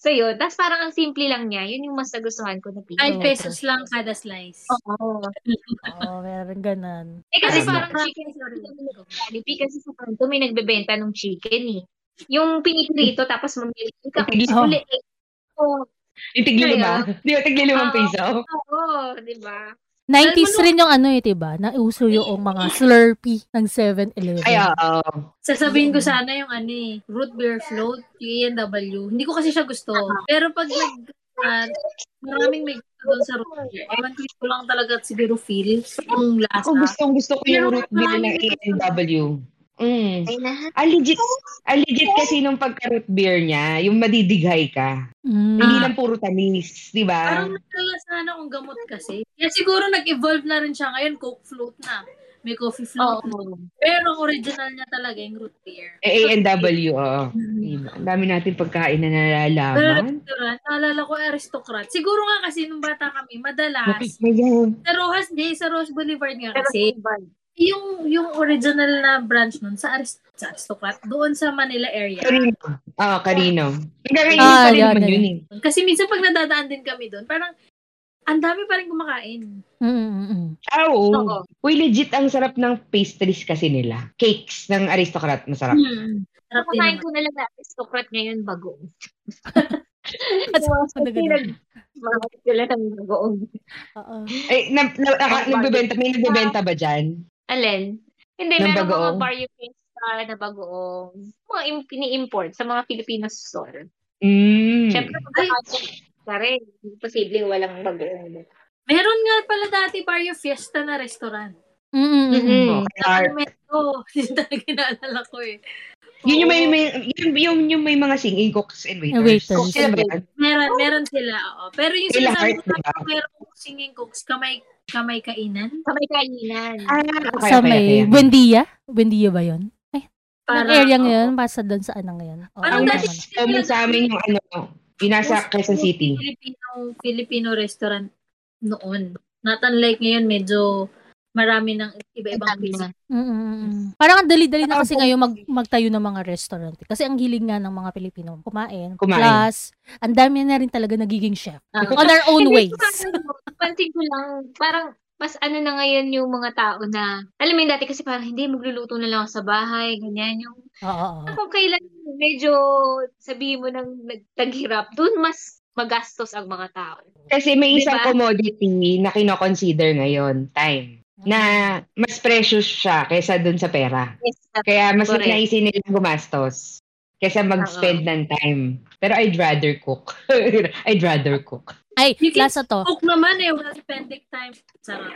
[SPEAKER 5] So yun, tapos parang ang simple lang niya. Yun yung mas nagustuhan ko na pizza.
[SPEAKER 2] 5 pesos lang kada slice.
[SPEAKER 5] Oo.
[SPEAKER 4] Oo, meron ganon.
[SPEAKER 5] Eh kasi
[SPEAKER 3] Tama.
[SPEAKER 5] parang chicken Jollibee kasi sa kanto may nagbebenta ng chicken eh. Yung piniprito tapos mamili ka kung
[SPEAKER 3] Oh.
[SPEAKER 5] uli. eh. Oo,
[SPEAKER 3] Yung tigli lima. Di ba, tigli limang
[SPEAKER 5] Oo.
[SPEAKER 3] piso?
[SPEAKER 5] oo, di ba?
[SPEAKER 4] 90s
[SPEAKER 2] Alam mo,
[SPEAKER 4] rin yung ano eh, diba? Nauso yung mga Slurpee ng 7-Eleven.
[SPEAKER 3] Ay, oo.
[SPEAKER 2] Sasabihin ko sana yung ano eh, root beer float, A&W. Hindi ko kasi siya gusto. Pero pag nag, ah, maraming may gusto doon sa root beer. Ewan ko ito lang talaga siguro feel yung lasa.
[SPEAKER 3] Ako gustong gusto ko yung root beer ng A&W. Mm.
[SPEAKER 5] Ay na.
[SPEAKER 3] Ah, legit, ah, legit kasi nung pagka-root beer niya, yung madidighay ka.
[SPEAKER 4] Mm.
[SPEAKER 3] Hindi lang puro tamis, di ba?
[SPEAKER 2] Parang nagkala sana kung gamot kasi. Kaya siguro nag-evolve na rin siya ngayon, Coke float na. May coffee float.
[SPEAKER 5] Oo.
[SPEAKER 2] Pero original niya talaga yung root beer.
[SPEAKER 3] Eh, A&W, oo. Diba? Ang dami natin pagkain na
[SPEAKER 2] Pero
[SPEAKER 3] nalalaman.
[SPEAKER 2] restaurant, naalala ko aristocrat. Siguro nga kasi nung bata kami, madalas,
[SPEAKER 3] yan?
[SPEAKER 2] sa Rojas Day, sa Rose Boulevard nga
[SPEAKER 5] Pero
[SPEAKER 2] kasi,
[SPEAKER 5] iba.
[SPEAKER 2] Yung yung original na branch nun sa, Arist- sa Aristocrat, doon sa Manila area.
[SPEAKER 3] Karino. Ah, Karino. Hanggang ngayon
[SPEAKER 4] Ah,
[SPEAKER 3] pa rin
[SPEAKER 4] yan,
[SPEAKER 3] naman yun eh.
[SPEAKER 2] Kasi minsan pag nadadaan din kami doon, parang ang dami pa rin kumakain.
[SPEAKER 4] Mm, mm, mm.
[SPEAKER 3] Ah, oo.
[SPEAKER 5] Oo.
[SPEAKER 3] Uy, legit ang sarap ng pastries kasi nila. Cakes ng aristocrat, masarap.
[SPEAKER 2] Hmm. Sarap din
[SPEAKER 5] Kumakain ko na lang na aristocrat ngayon bagoong.
[SPEAKER 4] At ano
[SPEAKER 5] Mga sila ng bagoong.
[SPEAKER 4] Oo.
[SPEAKER 3] Ay, na, nagbebenta, may nagbebenta ba dyan?
[SPEAKER 5] Alin? Hindi,
[SPEAKER 3] Ng
[SPEAKER 5] meron mga
[SPEAKER 3] bagoong?
[SPEAKER 5] barrio fiesta na bagoong. Mga im- pini-import sa mga Filipino store.
[SPEAKER 3] Mm.
[SPEAKER 5] Siyempre, magkakasya ka rin. Hindi posible walang bagoong.
[SPEAKER 2] Meron nga pala dati Barrio Fiesta na restaurant.
[SPEAKER 4] Mm, mm, mm, mm.
[SPEAKER 3] Oh,
[SPEAKER 2] yun talaga naalala ko eh.
[SPEAKER 3] Yun yung may, may yun, yung, yung may mga singing cooks and waiters.
[SPEAKER 4] And waiters.
[SPEAKER 3] Cooks sila ba yan?
[SPEAKER 2] Meron, meron sila, oo. Pero yung
[SPEAKER 3] Sila
[SPEAKER 2] sinasabi ko
[SPEAKER 3] diba?
[SPEAKER 2] na meron singing cooks, kamay, kamay kainan.
[SPEAKER 5] Sa may kainan.
[SPEAKER 3] Ah, okay,
[SPEAKER 4] Sa
[SPEAKER 3] okay,
[SPEAKER 4] may
[SPEAKER 3] okay.
[SPEAKER 4] Buendia? Buendia ba yun? Ay,
[SPEAKER 2] Para,
[SPEAKER 4] yung area
[SPEAKER 2] oo.
[SPEAKER 4] ngayon, basta doon sa ano ngayon. Oo,
[SPEAKER 2] Parang
[SPEAKER 3] Ang
[SPEAKER 2] dati,
[SPEAKER 3] sa amin yung ano, yung nasa Quezon City.
[SPEAKER 2] Filipino, Filipino restaurant noon. Not unlike ngayon, medyo marami ng iba-ibang
[SPEAKER 5] Sabi
[SPEAKER 2] pizza.
[SPEAKER 5] na.
[SPEAKER 4] Mm, mm, mm. Parang ang dali-dali na kasi ngayon mag, magtayo ng mga restaurant. Kasi ang hilig nga ng mga Pilipino kumain.
[SPEAKER 3] Kumain.
[SPEAKER 4] Plus, ang dami na rin talaga nagiging chef.
[SPEAKER 5] Ah.
[SPEAKER 4] On our own ways.
[SPEAKER 5] ano, Pansin ko lang, parang mas ano na ngayon yung mga tao na, alam mo yun dati kasi parang hindi, magluluto na lang ako sa bahay, ganyan. Yung,
[SPEAKER 4] Oo, oo.
[SPEAKER 5] kung kailan medyo sabihin mo nang nagtaghirap, dun mas magastos ang mga tao.
[SPEAKER 3] Kasi may isang
[SPEAKER 5] Diba?
[SPEAKER 3] commodity na kino-consider ngayon, time. Na mas precious siya kaysa dun sa pera.
[SPEAKER 5] Yes,
[SPEAKER 3] Kaya mas
[SPEAKER 5] Correct.
[SPEAKER 3] naisin nilang gumastos kaysa mag-spend ng time. Pero I'd rather cook. I'd rather cook.
[SPEAKER 4] Ay,
[SPEAKER 2] You
[SPEAKER 4] lasa to.
[SPEAKER 2] Cook naman eh, wala spending time. Sarap.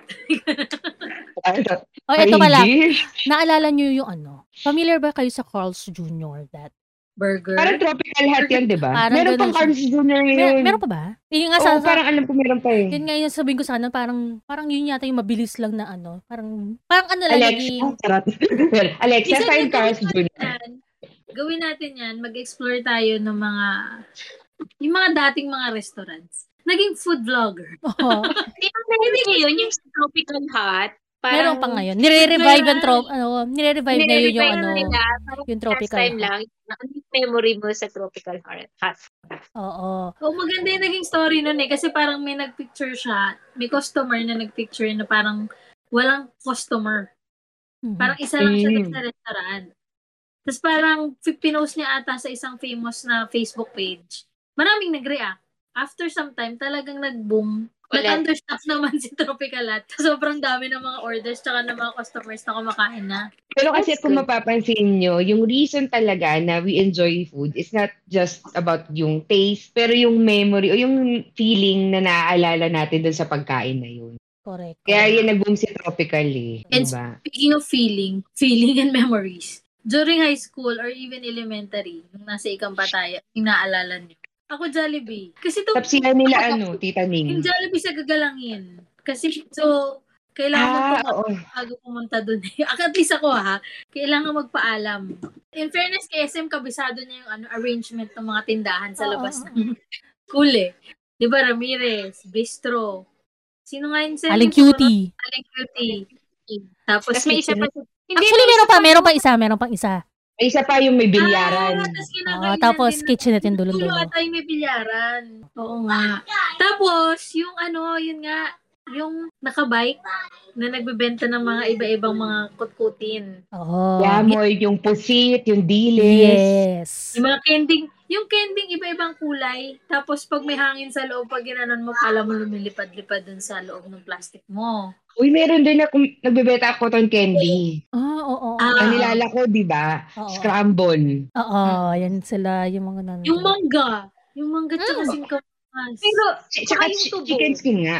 [SPEAKER 3] Ano?
[SPEAKER 4] O, ito pala. Naalala nyo yung ano? Familiar ba kayo sa Carl's Jr. That?
[SPEAKER 2] Burger.
[SPEAKER 3] Parang tropical hat yan, di ba?
[SPEAKER 4] Parang
[SPEAKER 3] Meron pang. Carl's Jr.
[SPEAKER 4] Mer-
[SPEAKER 3] ngayon.
[SPEAKER 4] meron pa ba? Yung nga
[SPEAKER 3] Oo,
[SPEAKER 4] sa, sa-
[SPEAKER 3] parang alam ko meron pa eh.
[SPEAKER 4] yun nga yung sabihin ko sana, parang, parang yun yata yung mabilis lang na ano. Parang, parang ano lang,
[SPEAKER 3] Alexa,
[SPEAKER 4] naging,
[SPEAKER 3] charot. Alexa,
[SPEAKER 2] Minsan
[SPEAKER 3] find
[SPEAKER 2] yung
[SPEAKER 3] Carl's
[SPEAKER 2] gawin
[SPEAKER 3] Jr.
[SPEAKER 2] natin yan, gawin natin yan. Mag-explore tayo ng mga, yung mga dating mga restaurants. Naging food vlogger.
[SPEAKER 4] Oo.
[SPEAKER 5] Di ba ngayon yung tropical hut?
[SPEAKER 4] Meron pa ngayon. Nire-revive ang trop, ano, nire-revive na yun yung ano,
[SPEAKER 5] nila, parang
[SPEAKER 4] yung
[SPEAKER 5] last
[SPEAKER 4] tropical.
[SPEAKER 5] time lang, ano yung memory mo sa tropical hut? hut?
[SPEAKER 4] Oo.
[SPEAKER 2] Oh, maganda yung naging story nun eh. Kasi parang may nagpicture siya. May customer na nagpicture na parang walang customer.
[SPEAKER 4] Mhm.
[SPEAKER 2] Parang isa lang siya
[SPEAKER 3] Mm.
[SPEAKER 2] sa restaurant. Tapos parang pinost niya ata sa isang famous na Facebook page. Maraming nag-react. After some time, talagang nag-boom.
[SPEAKER 5] Ulit.
[SPEAKER 2] Nag-understaff naman si Tropical Hut. Sobrang dami ng mga orders tsaka ng mga customers na kumakain na.
[SPEAKER 3] Pero kasi
[SPEAKER 5] That's
[SPEAKER 3] kung
[SPEAKER 5] good.
[SPEAKER 3] mapapansin nyo, yung reason talaga na we enjoy food is not just about yung taste, pero yung memory o yung feeling na naaalala natin dun sa pagkain na yun.
[SPEAKER 4] Correct.
[SPEAKER 3] Kaya yun nag-boom si Tropical eh.
[SPEAKER 2] And
[SPEAKER 3] Diba?
[SPEAKER 2] Speaking of feeling, feeling and memories. During high school or even elementary, nung nasa ikang tayo, yung naalala niyo. Ako Jollibee. Kasi to,
[SPEAKER 3] Tapsihan nila ano, Tita
[SPEAKER 2] yung
[SPEAKER 3] Ning.
[SPEAKER 2] Jollibee sa gagalangin. Kasi, so, kailangan mo
[SPEAKER 3] Ah, oo.
[SPEAKER 2] bago pumunta dun. At least ako ha, kailangan magpaalam. In fairness kay SM, kabisado niya yung ano, arrangement ng mga tindahan sa labas
[SPEAKER 4] oo.
[SPEAKER 2] ng school eh. Di ba, Ramirez, Bistro. Sino nga yun sa
[SPEAKER 4] Aling cutie.
[SPEAKER 2] Aling cutie. Tapos,
[SPEAKER 5] Tapos may isa pa. Hindi,
[SPEAKER 4] Actually, meron pa, meron pa isa, meron pang isa.
[SPEAKER 3] May isa pa yung may bilyaran.
[SPEAKER 2] Ah, tapos kinakainan
[SPEAKER 4] tapos
[SPEAKER 2] din
[SPEAKER 4] kitchenette yung
[SPEAKER 2] Dulo ata yung may bilyaran. Oo nga. Tapos, yung ano, yun nga, yung nakabike na nagbebenta ng mga iba-ibang mga kutkutin.
[SPEAKER 4] Oo.
[SPEAKER 3] Yamoy, yung pusit, yung dilis.
[SPEAKER 4] Yes.
[SPEAKER 2] Yung mga kending, yung kending iba-ibang kulay. Tapos pag may hangin sa loob, pag ginanon mo, kala mo lumilipad-lipad dun sa loob ng plastic mo.
[SPEAKER 3] Uy, meron din na kung nagbebenta ako cotton candy.
[SPEAKER 4] Ah, oo.
[SPEAKER 2] Ah.
[SPEAKER 3] Ang nilala ko, di ba?
[SPEAKER 4] Oo.
[SPEAKER 3] Scramble.
[SPEAKER 4] Oo, yan sila, yung mga nandun.
[SPEAKER 2] Yung mangga. Yung mangga tsaka
[SPEAKER 4] Mm.
[SPEAKER 2] singkamas.
[SPEAKER 5] Pero,
[SPEAKER 3] Tsaka chicken skin nga.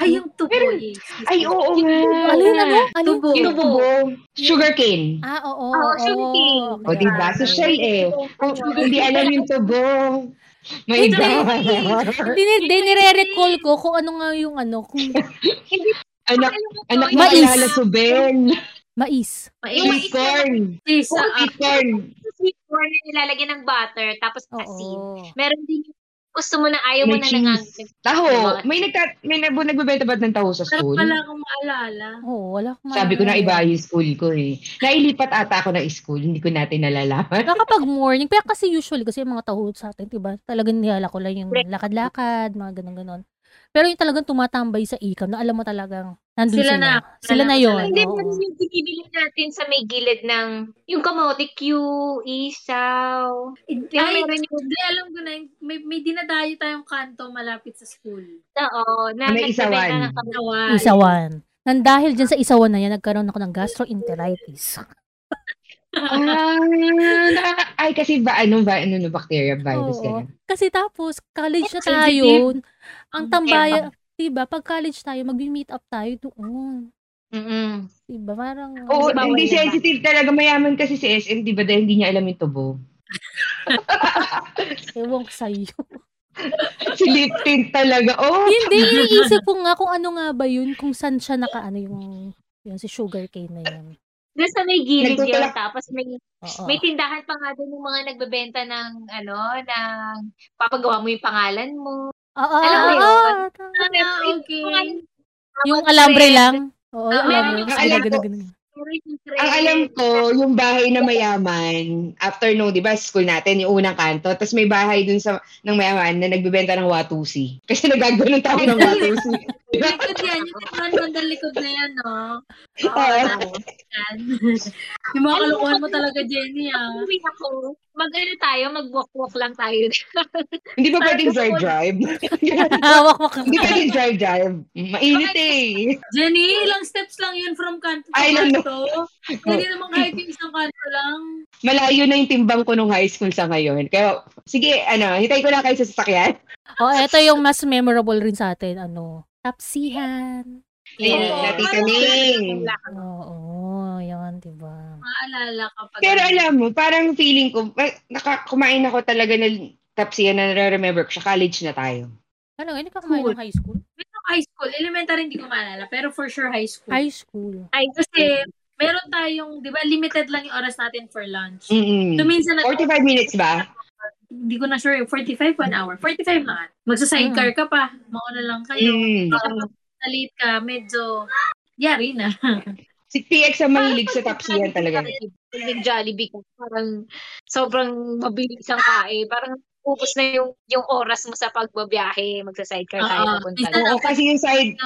[SPEAKER 2] Ay, yung tubo.
[SPEAKER 3] Meron.
[SPEAKER 2] yes.
[SPEAKER 3] Ay, oo nga.
[SPEAKER 4] Alin, ano? Alin?
[SPEAKER 2] Tubo.
[SPEAKER 3] Yung tubo. Sugar cane.
[SPEAKER 4] Ah, oo.
[SPEAKER 5] Oo, sugarcane.
[SPEAKER 3] O, di ba? Social eh. Kung hindi alam yung tubo.
[SPEAKER 2] Yung
[SPEAKER 3] God.
[SPEAKER 4] Hindi, hindi nire-recall ko kung ano nga yung ano, kung
[SPEAKER 3] Anak, anak mo
[SPEAKER 4] Mais.
[SPEAKER 3] kilala Suben.
[SPEAKER 4] mais.
[SPEAKER 3] Sweet corn. Sweet corn.
[SPEAKER 5] sweet corn na nilalagyan ng butter, tapos asin. Meron din yung gusto mo na ayaw mo
[SPEAKER 3] May
[SPEAKER 5] na
[SPEAKER 3] cheese.
[SPEAKER 5] nangangin.
[SPEAKER 3] Taho. May, nagka, may nag, nagbebenta ba ng taho sa school?
[SPEAKER 2] pala akong maalala.
[SPEAKER 4] Oo, wala akong
[SPEAKER 3] Sabi ko na
[SPEAKER 4] maalala.
[SPEAKER 3] iba yung school ko eh. Nailipat ata ako ng school. Hindi ko natin nalalaman.
[SPEAKER 4] Baka pag morning, pero kasi usually, kasi yung mga taho sa atin, diba? Talagang niyala ko lang yung lakad-lakad, mga ganun-ganon. Pero yung talagang tumatambay sa ikam, na alam mo talagang nandun
[SPEAKER 2] Sila
[SPEAKER 4] sila.
[SPEAKER 2] na.
[SPEAKER 4] Sila na
[SPEAKER 2] Sila
[SPEAKER 4] yun.
[SPEAKER 2] na
[SPEAKER 5] Hindi, meron yung binibili natin sa may gilid ng, yung kamote, Q, isaw. Yung
[SPEAKER 2] Ay,
[SPEAKER 5] meron yung,
[SPEAKER 2] hindi, alam ko na, yung- may, may dinadayo tayong kanto malapit sa school.
[SPEAKER 5] oo, na
[SPEAKER 3] May isawan.
[SPEAKER 5] ng.
[SPEAKER 2] Nawa.
[SPEAKER 4] Isawan. Nang dahil dyan sa isawan na yan, nagkaroon ako ng gastroenteritis.
[SPEAKER 3] Ah, nakaka- ay, kasi ba, ano ba, ano, no, bacteria, virus,
[SPEAKER 4] Oo.
[SPEAKER 3] ganun.
[SPEAKER 4] Kasi tapos, college na
[SPEAKER 2] Sensitive.
[SPEAKER 4] tayo. Ang
[SPEAKER 5] Mm,
[SPEAKER 4] tambaya, diba, pag college tayo, mag-meet up tayo doon.
[SPEAKER 5] Mm-mm.
[SPEAKER 4] Diba, parang...
[SPEAKER 3] Oo,
[SPEAKER 5] Kasi bawal
[SPEAKER 3] hindi
[SPEAKER 5] na ba?
[SPEAKER 3] sensitive talaga. Mayaman kasi si SM, di ba, dahil hindi niya alam yung tubo.
[SPEAKER 4] Ewan ko sa'yo.
[SPEAKER 3] si lip tint talaga. Oh,
[SPEAKER 4] Hindi, iniisip ko nga kung ano nga ba yun, kung saan siya nakaano yung, yung si sugar cane na yun.
[SPEAKER 5] Doon sa may gilid yun, tapos may
[SPEAKER 4] Oo.
[SPEAKER 5] may tindahan pa nga doon ng mga nagbebenta ng ano, ng papagawa mo yung pangalan mo.
[SPEAKER 4] Oo,
[SPEAKER 5] Alam mo
[SPEAKER 4] oo,
[SPEAKER 5] yun?
[SPEAKER 4] oo,
[SPEAKER 2] okay.
[SPEAKER 4] Yung alambre lang. Oo, yung
[SPEAKER 2] Ah,
[SPEAKER 4] alambre.
[SPEAKER 3] yung
[SPEAKER 4] Ganun,
[SPEAKER 3] alam
[SPEAKER 4] ganun,
[SPEAKER 3] ko-
[SPEAKER 4] ganun.
[SPEAKER 3] ang alam ko, yung bahay na mayaman, after no, di ba, school natin, yung unang kanto, tapos may bahay dun sa, ng mayaman na nagbebenta ng watusi. Kasi nagagano'n tayo ng watusi.
[SPEAKER 2] Likod yan. Yung tindahan bandang likod na yan, no? Oo, yan. yung mga kalukuhan mo talaga, Jenny, ah.
[SPEAKER 5] Uwi ako, mag-ano tayo, mag-walk-walk lang tayo.
[SPEAKER 3] Hindi pa pwedeng drive-drive.
[SPEAKER 4] Mo
[SPEAKER 3] Hindi pwedeng drive-drive. Mainit eh.
[SPEAKER 2] Jenny, ilang steps lang yun from kanto to
[SPEAKER 3] Ay,
[SPEAKER 2] kanto. Pwede naman kahit yung isang kanto lang.
[SPEAKER 3] Malayo na yung timbang ko nung high school sa ngayon. Kaya, sige, ano, hitay ko na kayo sa sasakyan.
[SPEAKER 4] Oh, ito yung mas memorable rin sa atin, ano, tapsihan.
[SPEAKER 3] Tita
[SPEAKER 2] parang-
[SPEAKER 3] Ning.
[SPEAKER 4] Oo, yan, diba?
[SPEAKER 2] Maalala kapag...
[SPEAKER 3] Pero alam mo, parang feeling ko, ma- nakakumain ako talaga ng tapsiyan na nare-remember ko siya, college na tayo.
[SPEAKER 4] Ano, hindi ka kumain ng high school?
[SPEAKER 2] Pero high school, elementary hindi ko maalala, pero for sure high school.
[SPEAKER 4] High school.
[SPEAKER 5] Ay,
[SPEAKER 2] Kasi meron tayong, di ba, limited lang yung oras natin for lunch.
[SPEAKER 3] Mm-mm.
[SPEAKER 2] So, minsan, nag-
[SPEAKER 3] 45 minutes ba?
[SPEAKER 2] Hindi ko na sure, 45 1 hour. 45 lang. Magsa-sidecar ka pa. Mauna lang kayo.
[SPEAKER 3] Mm.
[SPEAKER 2] Kapag late ka, medyo, yari na.
[SPEAKER 3] Si PX ang mahilig sa tapsiyan talaga.
[SPEAKER 5] Yung Jollibee ka, parang sobrang mabilis ang kain. Parang ubos na yung yung oras mo sa pagbabiyahe, magsa-sidecar tayo
[SPEAKER 2] Oo.
[SPEAKER 5] papunta.
[SPEAKER 3] Oo, kasi yung side,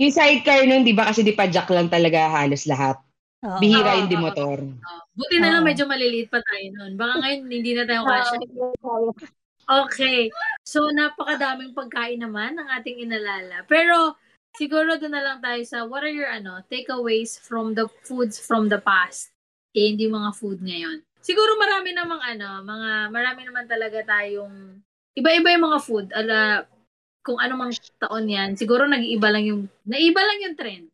[SPEAKER 3] yung sidecar nun, di ba, kasi di pa jack lang talaga halos lahat.
[SPEAKER 4] Oo.
[SPEAKER 3] Bihira
[SPEAKER 2] Oo.
[SPEAKER 3] yung di motor.
[SPEAKER 2] Oh, buti na lang
[SPEAKER 4] Oo.
[SPEAKER 2] medyo maliliit pa tayo noon. Baka ngayon hindi na tayo kasya. Okay. So, napakadaming pagkain naman ang ating inalala. Pero, siguro doon na lang tayo sa what are your ano, takeaways from the foods from the past? Eh, hindi mga food ngayon. Siguro marami namang ano, mga, marami naman talaga tayong, iba-iba yung mga food. Ala, kung ano mang taon yan, siguro nag-iiba lang yung, naiba lang yung trend.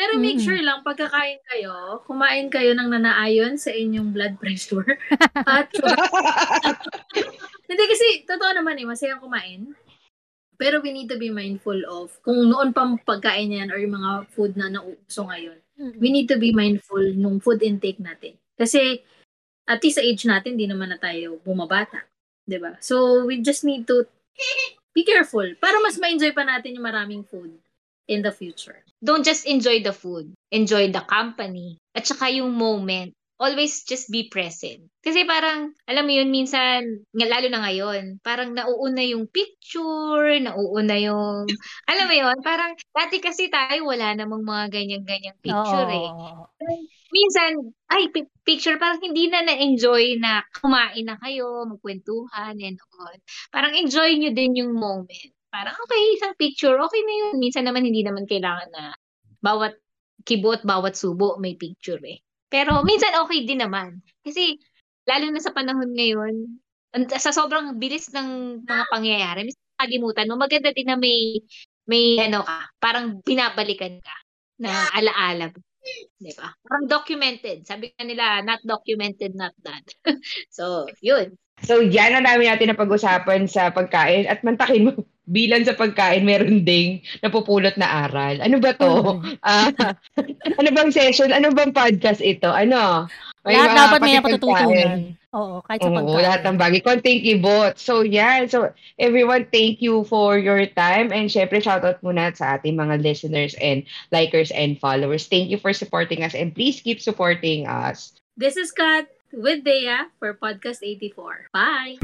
[SPEAKER 2] Pero make
[SPEAKER 4] Mm.
[SPEAKER 2] sure lang, pagkakain kayo, kumain kayo ng nanaayon sa inyong blood pressure. At hindi kasi, totoo naman eh, masayang kumain. Pero we need to be mindful of, kung noon pang pagkain yan or yung mga food na nauuso ngayon,
[SPEAKER 4] Mm.
[SPEAKER 2] we need to be mindful nung food intake natin. Kasi, at least sa age natin, di naman na tayo bumabata. ba So, we just need to be careful para mas ma-enjoy pa natin yung maraming food in the future.
[SPEAKER 5] Don't just enjoy the food. Enjoy the company. At saka yung moment. Always just be present. Kasi parang, alam mo yun, minsan, nga- lalo na ngayon, parang nauuna yung picture, nauuna yung, alam mo yun, parang, dati kasi tayo, wala namang mga ganyan-ganyang picture eh.
[SPEAKER 4] Oo.
[SPEAKER 5] minsan, ay, pi- picture, parang hindi na na-enjoy na kumain na kayo, magkwentuhan, and all. Parang enjoy nyo din yung moment. Parang, okay, isang picture, okay na yun. Minsan naman, hindi naman kailangan na bawat kibot, bawat subo, may picture eh. Pero minsan okay din naman. Kasi, lalo na sa panahon ngayon, sa sobrang bilis ng mga pangyayari, minsan kalimutan mo, maganda din na may, may ano ka, parang binabalikan ka na alaala. Di ba? Parang documented. Sabi ka nila, not documented, not done. so, yun.
[SPEAKER 3] So, yan ang dami natin na pag-usapan sa pagkain. At mantakin mo, bilang sa pagkain, meron ding napupulot na aral. Ano ba to? Ah, ano bang session? Ano bang podcast ito? Ano?
[SPEAKER 4] Lahat
[SPEAKER 3] mga
[SPEAKER 4] dapat may
[SPEAKER 3] pagkain.
[SPEAKER 4] Oo, kahit sa
[SPEAKER 3] Oo,
[SPEAKER 4] pagkain.
[SPEAKER 3] lahat ng bagay. Konting kibot. So, yan. So, everyone, thank you for your time. And syempre, shoutout muna sa ating mga listeners and likers and followers. Thank you for supporting us and please keep supporting us.
[SPEAKER 2] This is Kat with Dea for Podcast 84. Bye!